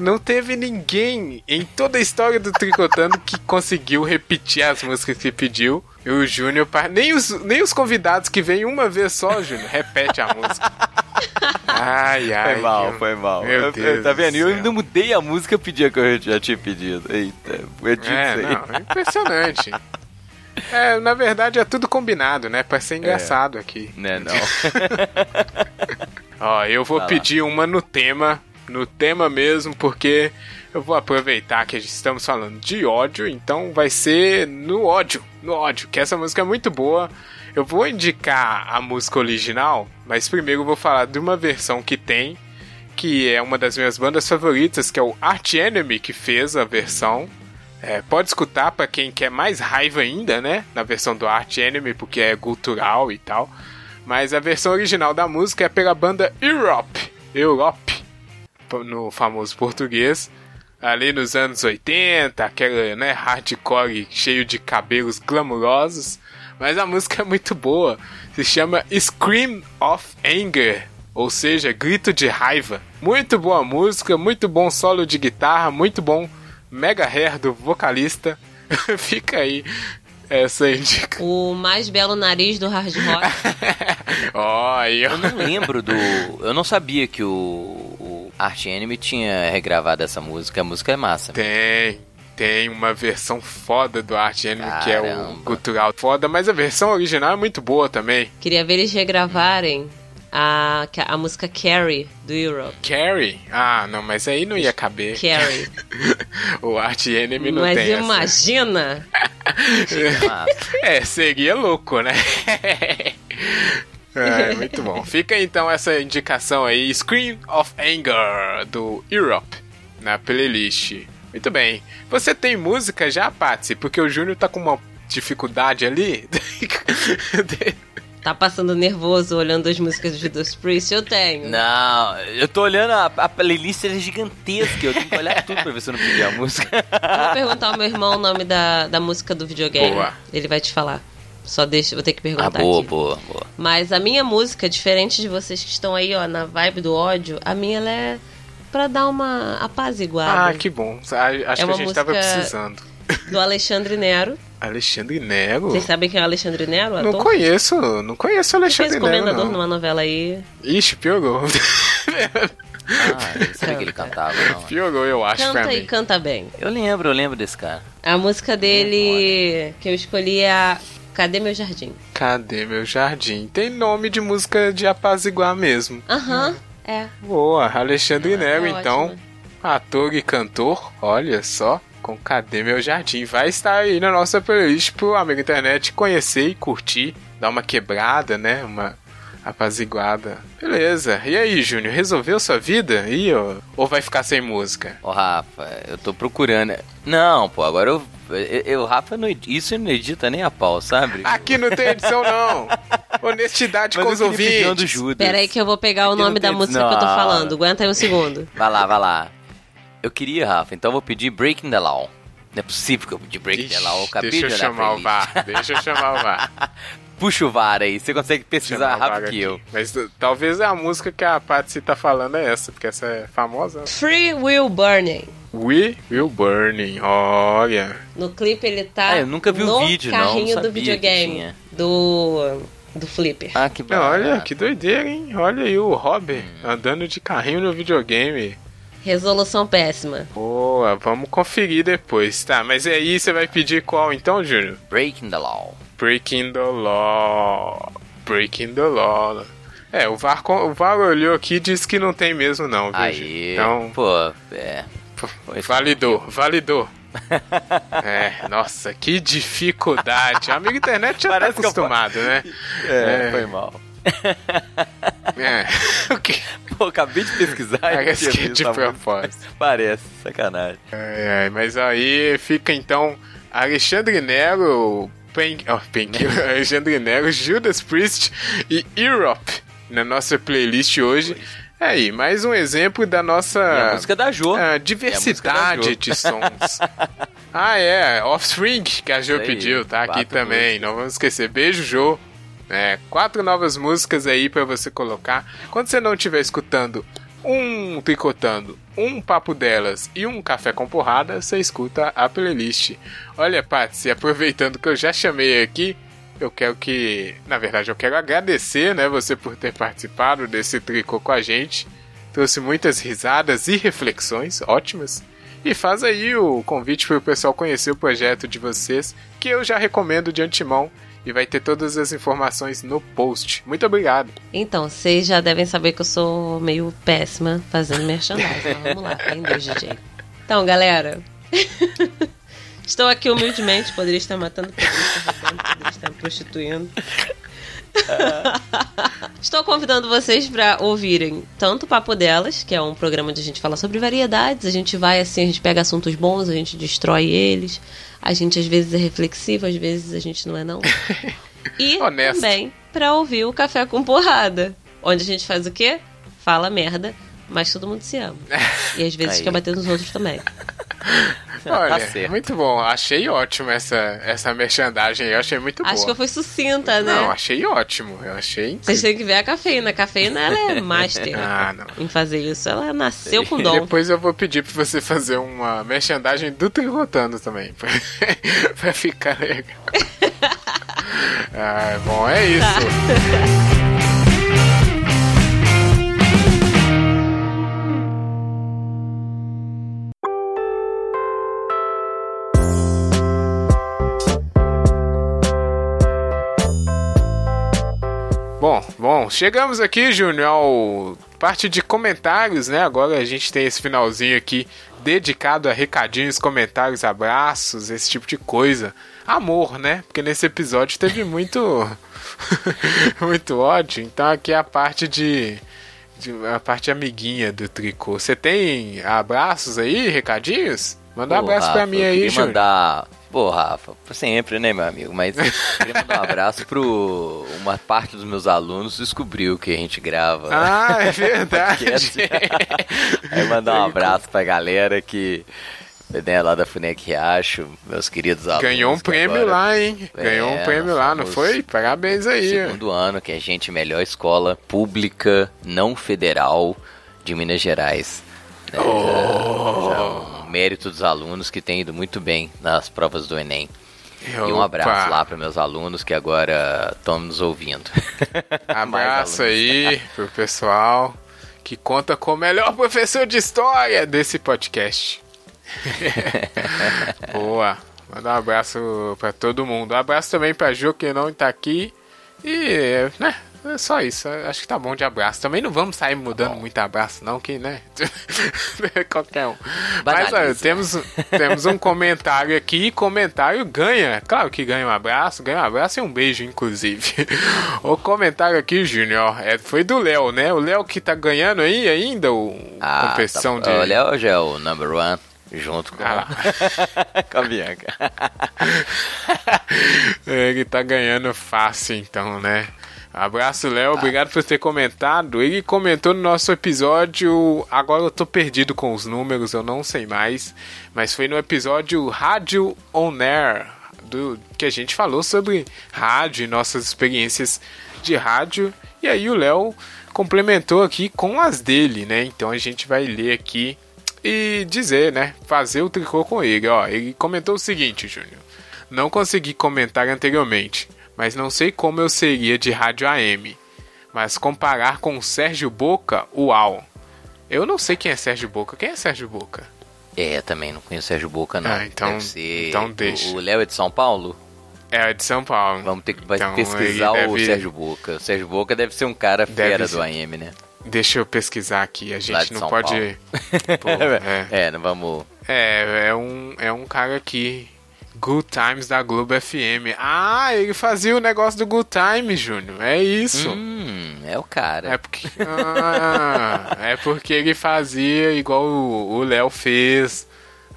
não teve ninguém em toda a história do Tricotando que conseguiu repetir as músicas que pediu. E o Júnior, nem os, nem os convidados que vêm uma vez só, Júnior, repete a música. Ai, ai. Foi mal, foi mal. Meu eu, Deus tá vendo? Eu ainda mudei a música, eu pedi a que eu já tinha pedido. Eita, eu disse É, aí. não, impressionante. É, na verdade é tudo combinado, né? Pra ser engraçado aqui. Né, não. Ó, eu vou Vai lá. pedir uma no tema, no tema mesmo, porque eu vou aproveitar que estamos falando de ódio, então vai ser no ódio, no ódio, que essa música é muito boa. Eu vou indicar a música original, mas primeiro eu vou falar de uma versão que tem, que é uma das minhas bandas favoritas, que é o Arch Enemy que fez a versão. É, pode escutar pra quem quer mais raiva ainda, né? Na versão do Arch Enemy, porque é cultural e tal. Mas a versão original da música é pela banda Europe, Europe, no famoso português. Ali nos anos 80, aquela, né, hardcore cheio de cabelos glamurosos. Mas a música é muito boa. Se chama Scream of Anger, ou seja, grito de raiva. Muito boa música, muito bom solo de guitarra, muito bom mega hair do vocalista. Fica aí essa indica. O mais belo nariz do hard rock. Aí, ó. Eu não lembro do. Eu não sabia que o, Arch Enemy tinha regravado essa música. A música é massa. Tem, tem uma versão foda do Art Enemy que é o Caramba. cultural foda, mas a versão original é muito boa também. Queria ver eles regravarem a, a música Carrie, do Europe. Carrie? Ah, não, mas aí não ia caber. Carrie. o Art Enemy não Mas tem essa. imagina! É, seria louco, né? É, muito bom. Fica então essa indicação aí, Scream of Anger, do Europe, na playlist. Muito bem. Você tem música já, Patsy? Porque o Júnior tá com uma dificuldade ali. Tá passando nervoso olhando as músicas do Judas Priest? Eu tenho. Não, eu tô olhando a, a playlist, ela é gigantesca. Eu tenho que olhar tudo pra ver se eu não pedi a música. Eu vou perguntar ao meu irmão o nome da, da música do videogame. Boa. Ele vai te falar. Só deixa, vou ter que Ah, perguntar boa, aqui. boa, boa. Mas a minha música, diferente de vocês que estão aí, ó, na vibe do ódio, a minha ela é pra dar uma apaziguada. ah, que bom. Ah, Acho É que a gente tava precisando. Do Alexandre Nero. Alexandre Nero? Vocês sabem quem é o Alexandre Nero, o Não ator? conheço, não conheço o Ele fez Alexandre Nero. Comendador Não. numa novela aí. Ixi, piorou. Ah, eu sabia que ele cantava, não. piorou, eu acho, pra Canta e mim. canta bem. Eu lembro, eu lembro desse cara. A música dele que eu escolhi é a Cadê Meu Jardim? Cadê meu jardim? Tem nome de música de apaziguar mesmo. Aham, é. Boa, Alexandre Nero, é então. ótimo. Ator e cantor, olha só. Com Cadê Meu Jardim? Vai estar aí na nossa playlist pro amigo internet conhecer e curtir. Dar uma quebrada, né? Uma apaziguada. Beleza. E aí, Júnior? Resolveu sua vida? Ih, ó. Ou vai ficar sem música? Ô, Rafa, eu tô procurando. Não, pô, agora eu. Eu, eu- o Rafa, não, isso não edita nem a pau, sabe? Aqui não tem edição, não. Honestidade Mas com os eu ouvintes. Pera aí que eu vou pegar o Aqui não nome da música que eu tô Não. falando. Aguenta aí um segundo. Vai lá, vai lá. Eu queria, Rafa, então eu vou pedir Breaking the Law. Não é possível que eu pedi Breaking the Law. Eu acabei deixa eu de olhar chamar o VAR. Deixa eu chamar o VAR. Puxa o VAR aí, você consegue pesquisar rápido que aqui. eu. Mas uh, talvez a música que a Patsy tá falando é essa, porque essa é famosa. Free Will Burning. We Will Burning. Olha. No clipe ele tá Ah, eu nunca vi o no vídeo, não, carrinho não do videogame. Do. Do Flipper. Ah, que bom. Olha, que doideira, hein? Olha aí o Robert Hum. andando de carrinho no videogame. Resolução péssima. Boa, vamos conferir depois. Tá, mas aí você vai pedir qual então, Júnior? Breaking the Law. Breaking the Law. Breaking the Law. É, o VAR, o VAR olhou aqui e disse que não tem mesmo não, viu? Aí, Então, pô, é. Validou, validou. é, nossa, que dificuldade. Amigo internet já Parece tá que eu- acostumado, né? É, É. foi mal. É. O que? Pô, acabei de pesquisar e Parece que é visto de propósito. Parece, sacanagem. Ai, mas aí fica então Alexandre Nero, Pen... oh, Painkiller, Alexandre Nero, Judas Priest e Europe na nossa playlist hoje. É aí, mais um exemplo da nossa E a música da Jo. ah, diversidade da Jo. de sons. ah, é, Offspring, que a Jo aí, pediu, tá aqui também. músicas. Não vamos esquecer. Beijo, Jo. É, quatro novas músicas aí pra você colocar. Quando você não estiver escutando um tricotando, um papo delas e um café com porrada, você escuta a playlist. Olha, Patsy, aproveitando que eu já chamei aqui, Eu quero que, na verdade, eu quero agradecer, né, você por ter participado desse tricô com a gente. Trouxe muitas risadas e reflexões ótimas. E faz aí o convite para o pessoal conhecer o projeto de vocês, que eu já recomendo de antemão e vai ter todas as informações no post. Muito obrigado. Então, vocês já devem saber que eu sou meio péssima fazendo merchandising. vamos lá, tem dois DJ. Então, galera, estou aqui humildemente, poderia estar matando, poderia estar roubando, poderia estar prostituindo. Estou convidando vocês para ouvirem tanto o Papo Delas, que é um programa onde a gente fala sobre variedades, a gente vai assim, a gente pega assuntos bons, a gente destrói eles, a gente às vezes é reflexivo, às vezes a gente não é não. E Honesto. também para ouvir o Café com Porrada, onde a gente faz o quê? Fala merda, mas todo mundo se ama. E às vezes quer bater nos outros também. Olha, tá muito bom. Achei ótimo essa, essa merchandagem. Eu achei muito boa. Acho que eu fui sucinta, né? Não, achei ótimo. Eu achei. Vocês têm que ver a cafeína. A cafeína ela é master ah, não. em fazer isso. Ela nasceu com dom. Depois eu vou pedir pra você fazer uma merchandagem do Tricotando também. Pra, pra ficar legal. ah, bom, é isso. Tá. Bom, bom, chegamos aqui, Júnior, ao parte de comentários, né? Agora a gente tem esse finalzinho aqui dedicado a recadinhos, comentários, abraços, esse tipo de coisa. Amor, né? Porque nesse episódio teve muito muito ódio. Então aqui é a parte de, de a parte amiguinha do tricô. Você tem abraços aí, recadinhos? Manda um abraço Rafa, pra mim aí, Júnior. mandar Pô, Rafa, sempre, né, meu amigo? Mas queria mandar um abraço pro. Uma parte dos meus alunos descobriu que a gente grava. Ah, é verdade. Aí mandar um abraço pra galera que. Né, lá da Funec Riacho, meus queridos alunos. Ganhou um prêmio agora... lá, hein? Ganhou é, um prêmio lá, não foi? Parabéns aí. Segundo ano, que a gente melhor escola pública não federal de Minas Gerais. Né? Oh. Já, já mérito dos alunos que têm ido muito bem nas provas do Enem. E um abraço lá para meus alunos que agora estão nos ouvindo. Abraço aí pro pessoal que conta com o melhor professor de história desse podcast. Boa. Manda um abraço para todo mundo. Um abraço também para Jô que não está aqui. E, né, é só isso, acho que tá bom de abraço. Também não vamos sair mudando tá muito abraço, não, que, né? Qualquer um. Mas olha, temos, temos um comentário aqui. Comentário ganha. Claro que ganha um abraço, ganha um abraço e um beijo, inclusive. o comentário aqui, Júnior, é, foi do Léo, né? O Léo que tá ganhando aí ainda o ah, competição tá, de. O Léo já é o number one junto com, ah. com a Bianca. Ele tá ganhando fácil, então, né? Abraço, Léo. Obrigado por ter comentado. Ele comentou no nosso episódio. Agora eu tô perdido com os números, eu não sei mais. Mas foi no episódio Rádio On Air, do, que a gente falou sobre rádio e nossas experiências de rádio. E aí o Léo complementou aqui com as dele, né? Então a gente vai ler aqui e dizer, né? Fazer o tricô com ele. Ó, ele comentou o seguinte, Júnior. Não consegui comentar anteriormente mas não sei como eu seria de rádio AM. Mas comparar com Sérgio Boca, uau! Eu não sei quem é Sérgio Boca. Quem é Sérgio Boca? É, também não conheço Sérgio Boca, não. Ah, então, então deixa. O Léo é de São Paulo? É, de São Paulo. Vamos ter que então, pesquisar o deve... Sérgio Boca. O Sérgio Boca deve ser um cara fera do AM, né? Deixa eu pesquisar aqui. A gente não São pode. Pô, é. é, não vamos. É, é um, é um cara que Good Times da Globo FM. Ah, ele fazia o negócio do Good Times, Júnior. É isso. Hum, é o cara. É porque, ah, é porque ele fazia igual o Léo fez.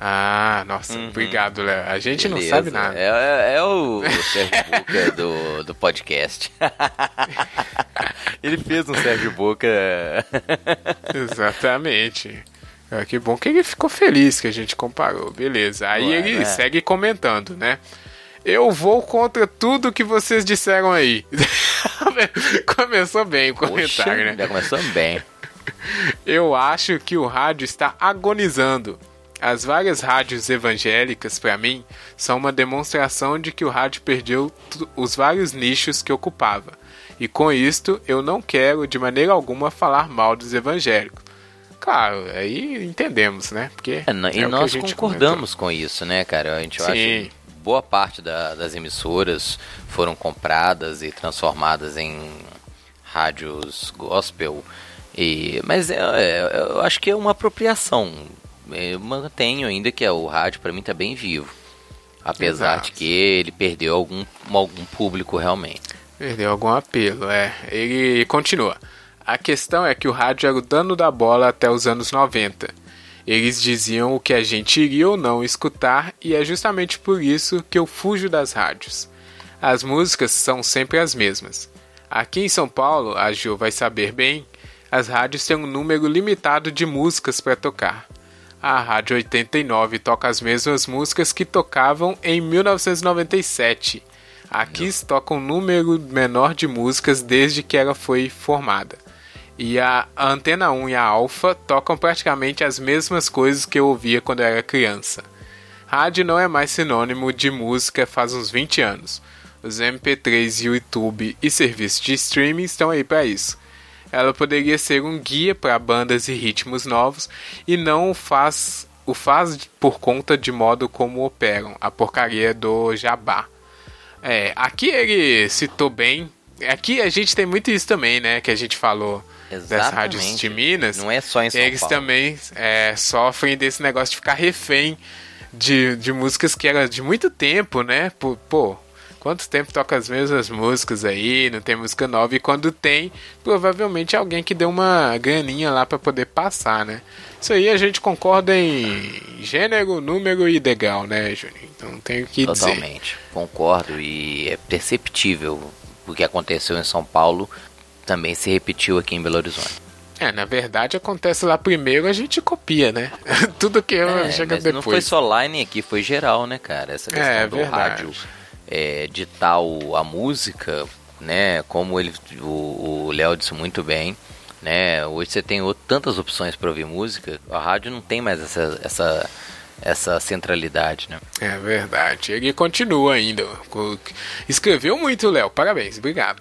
Ah, nossa, uhum. obrigado, Léo. A gente Beleza. não sabe nada. É, é, é o, Sérgio Boca do, do podcast. ele fez um Sérgio Boca. Exatamente. É, que bom que ele ficou feliz que a gente comparou, beleza. Aí Ué, ele né? segue comentando, né? Eu vou contra tudo que vocês disseram aí. começou bem o comentário, Poxa, né? Já começou bem. Eu acho que o rádio está agonizando. As várias rádios evangélicas, para mim, são uma demonstração de que o rádio perdeu os vários nichos que ocupava. E com isto, eu não quero de maneira alguma falar mal dos evangélicos. Claro, aí entendemos, né? Porque é, é e nós concordamos comentou. com isso, né, cara? A gente Sim. acha que boa parte da, das emissoras foram compradas e transformadas em rádios gospel. E, mas é, é, eu acho que é uma apropriação eu mantenho ainda que é, o rádio para mim tá bem vivo. Apesar Exato. de que ele perdeu algum, algum público realmente. Perdeu algum apelo, é. Ele continua. A questão é que o rádio era o dano da bola até os anos 90. Eles diziam o que a gente iria ou não escutar, e é justamente por isso que eu fujo das rádios. As músicas são sempre as mesmas. Aqui em São Paulo, a Gil vai saber bem, as rádios têm um número limitado de músicas para tocar a Rádio 89 toca as mesmas músicas que tocavam em 1997. Aqui toca um número menor de músicas desde que ela foi formada. E a Antena 1 e a Alfa tocam praticamente as mesmas coisas que eu ouvia quando eu era criança. Rádio não é mais sinônimo de música faz uns 20 anos. Os MP3 e o YouTube e serviços de streaming estão aí para isso ela poderia ser um guia para bandas e ritmos novos e não o faz, o faz por conta de modo como operam, a porcaria do jabá. É, aqui ele citou bem. Aqui a gente tem muito isso também, né? Que a gente falou Exatamente. das rádios de Minas. Não é só em São Eles Paulo. também é, sofrem desse negócio de ficar refém de, de músicas que eram de muito tempo, né? Pô, pô Quanto tempo toca as mesmas músicas aí, não tem música nova, e quando tem, provavelmente é alguém que deu uma graninha lá para poder passar, né? Isso aí a gente concorda em gênero, número e legal, né, Juninho? Então tenho que Totalmente. dizer. Totalmente, concordo, e é perceptível o que aconteceu em São Paulo também se repetiu aqui em Belo Horizonte. É, na verdade acontece lá primeiro, a gente copia, né? Tudo que é, chega mas depois. Não foi só line aqui, foi geral, né, cara? Essa questão é, do verdade. rádio é, de tal a música, né? Como ele, o Léo disse muito bem, né? Hoje você tem tantas opções para ouvir música, a rádio não tem mais essa, essa essa centralidade, né? É verdade. Ele continua ainda. Escreveu muito, Léo. Parabéns, obrigado.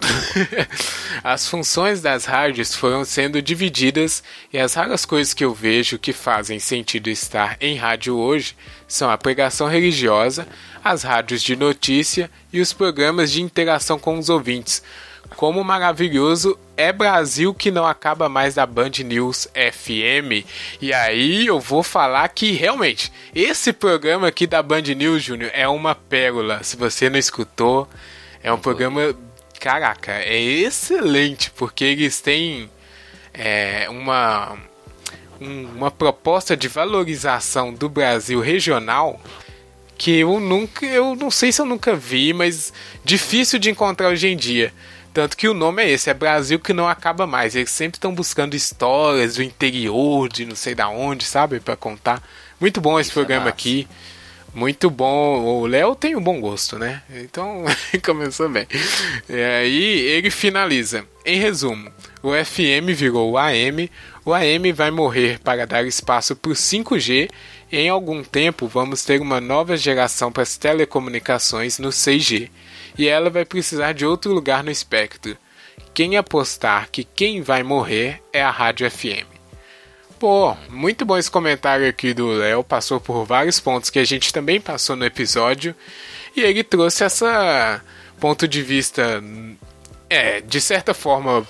as funções das rádios foram sendo divididas e as raras coisas que eu vejo que fazem sentido estar em rádio hoje são a pregação religiosa, as rádios de notícia e os programas de interação com os ouvintes. Como maravilhoso é Brasil que não acaba mais da Band News FM. E aí eu vou falar que realmente esse programa aqui da Band News, Júnior, é uma pérola. Se você não escutou, é um programa. Caraca, é excelente, porque eles têm é, uma, uma proposta de valorização do Brasil regional que eu nunca, eu não sei se eu nunca vi, mas difícil de encontrar hoje em dia. Tanto que o nome é esse, é Brasil que não acaba mais. Eles sempre estão buscando histórias do interior, de não sei da onde, sabe, para contar. Muito bom esse Isso programa é aqui. Muito bom. O Léo tem um bom gosto, né? Então, começou bem. E aí ele finaliza. Em resumo, o FM virou o AM. O AM vai morrer para dar espaço para o 5G em algum tempo, vamos ter uma nova geração para as telecomunicações no 6G, e ela vai precisar de outro lugar no espectro. Quem apostar que quem vai morrer é a Rádio FM. Pô, muito bom esse comentário aqui do Léo, passou por vários pontos que a gente também passou no episódio, e ele trouxe essa ponto de vista, é, de certa forma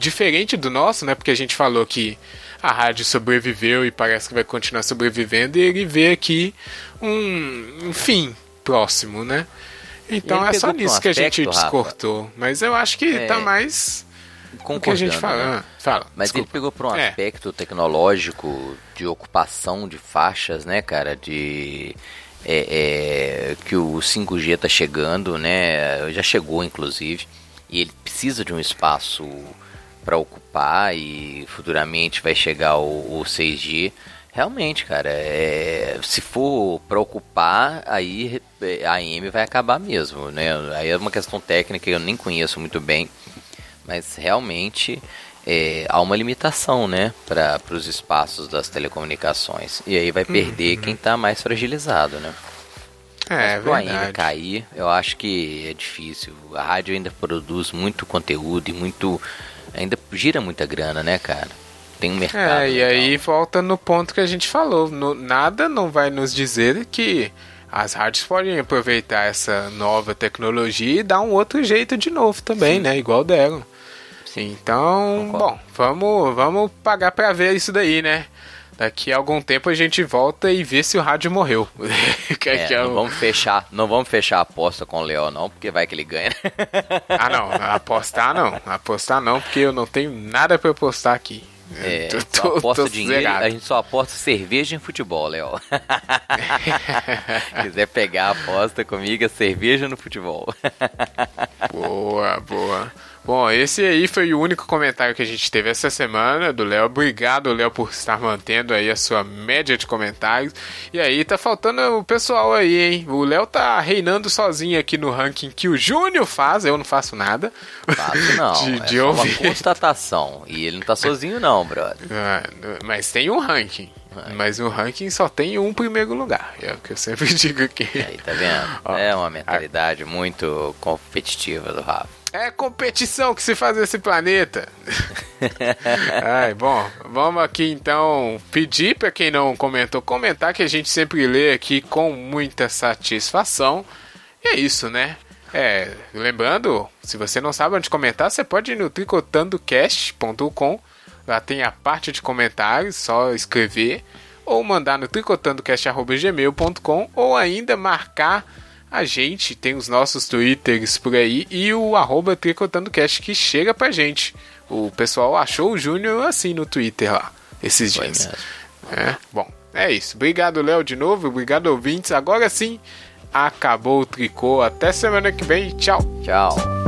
diferente do nosso, né? Porque a gente falou que a rádio sobreviveu e parece que vai continuar sobrevivendo, e ele vê aqui um, um fim próximo, né? Então é só nisso um que a gente descortou. Rafa. Mas eu acho que é... tá mais. Com que a gente fala. Né? Ah, fala Mas desculpa. ele pegou para um é. aspecto tecnológico de ocupação de faixas, né, cara? De. É, é, que o 5G tá chegando, né? Já chegou, inclusive. E ele precisa de um espaço para ocupar e futuramente vai chegar o, o 6G. Realmente, cara, é, se for para ocupar, aí a AM vai acabar mesmo, né? Aí é uma questão técnica que eu nem conheço muito bem, mas realmente é, há uma limitação, né, para os espaços das telecomunicações. E aí vai perder uhum. quem está mais fragilizado, né? É, Mas, verdade. ainda cair, eu acho que é difícil. A rádio ainda produz muito conteúdo e muito. ainda gira muita grana, né, cara? Tem um mercado. É, e aí volta no ponto que a gente falou. No, nada não vai nos dizer que as rádios podem aproveitar essa nova tecnologia e dar um outro jeito de novo também, Sim. né? Igual deram. Sim. Então, Concordo. bom, vamos, vamos pagar para ver isso daí, né? Daqui a algum tempo a gente volta e vê se o rádio morreu. é, é não vamos fechar, não vamos fechar a aposta com o Léo não, porque vai que ele ganha. ah não, apostar não, apostar não, porque eu não tenho nada para apostar aqui. É, tô, tô, aposta tô dinheiro, zerado. a gente só aposta cerveja em futebol, Léo. Quiser pegar a aposta comigo, é cerveja no futebol. boa, boa. Bom, esse aí foi o único comentário que a gente teve essa semana do Léo. Obrigado, Léo, por estar mantendo aí a sua média de comentários. E aí, tá faltando o pessoal aí, hein? O Léo tá reinando sozinho aqui no ranking que o Júnior faz, eu não faço nada. Faço não, de, é de ouvir. uma constatação. E ele não tá sozinho não, brother. Ah, mas tem um ranking. Mas o ranking só tem um primeiro lugar. É o que eu sempre digo aqui. Aí, tá vendo? Ó, é uma mentalidade a... muito competitiva do Rafa. É competição que se faz nesse planeta. Ai, bom, vamos aqui então pedir para quem não comentou comentar que a gente sempre lê aqui com muita satisfação. E é isso, né? É, lembrando, se você não sabe onde comentar, você pode ir no tricotandocast.com. Lá tem a parte de comentários, só escrever ou mandar no tricotandocast@gmail.com ou ainda marcar a gente tem os nossos twitters por aí e o arroba tricotandocast que chega pra gente. O pessoal achou o Júnior assim no Twitter lá, esses Foi dias. É, bom, é isso. Obrigado, Léo, de novo. Obrigado, ouvintes. Agora sim, acabou o tricô. Até semana que vem. Tchau. Tchau.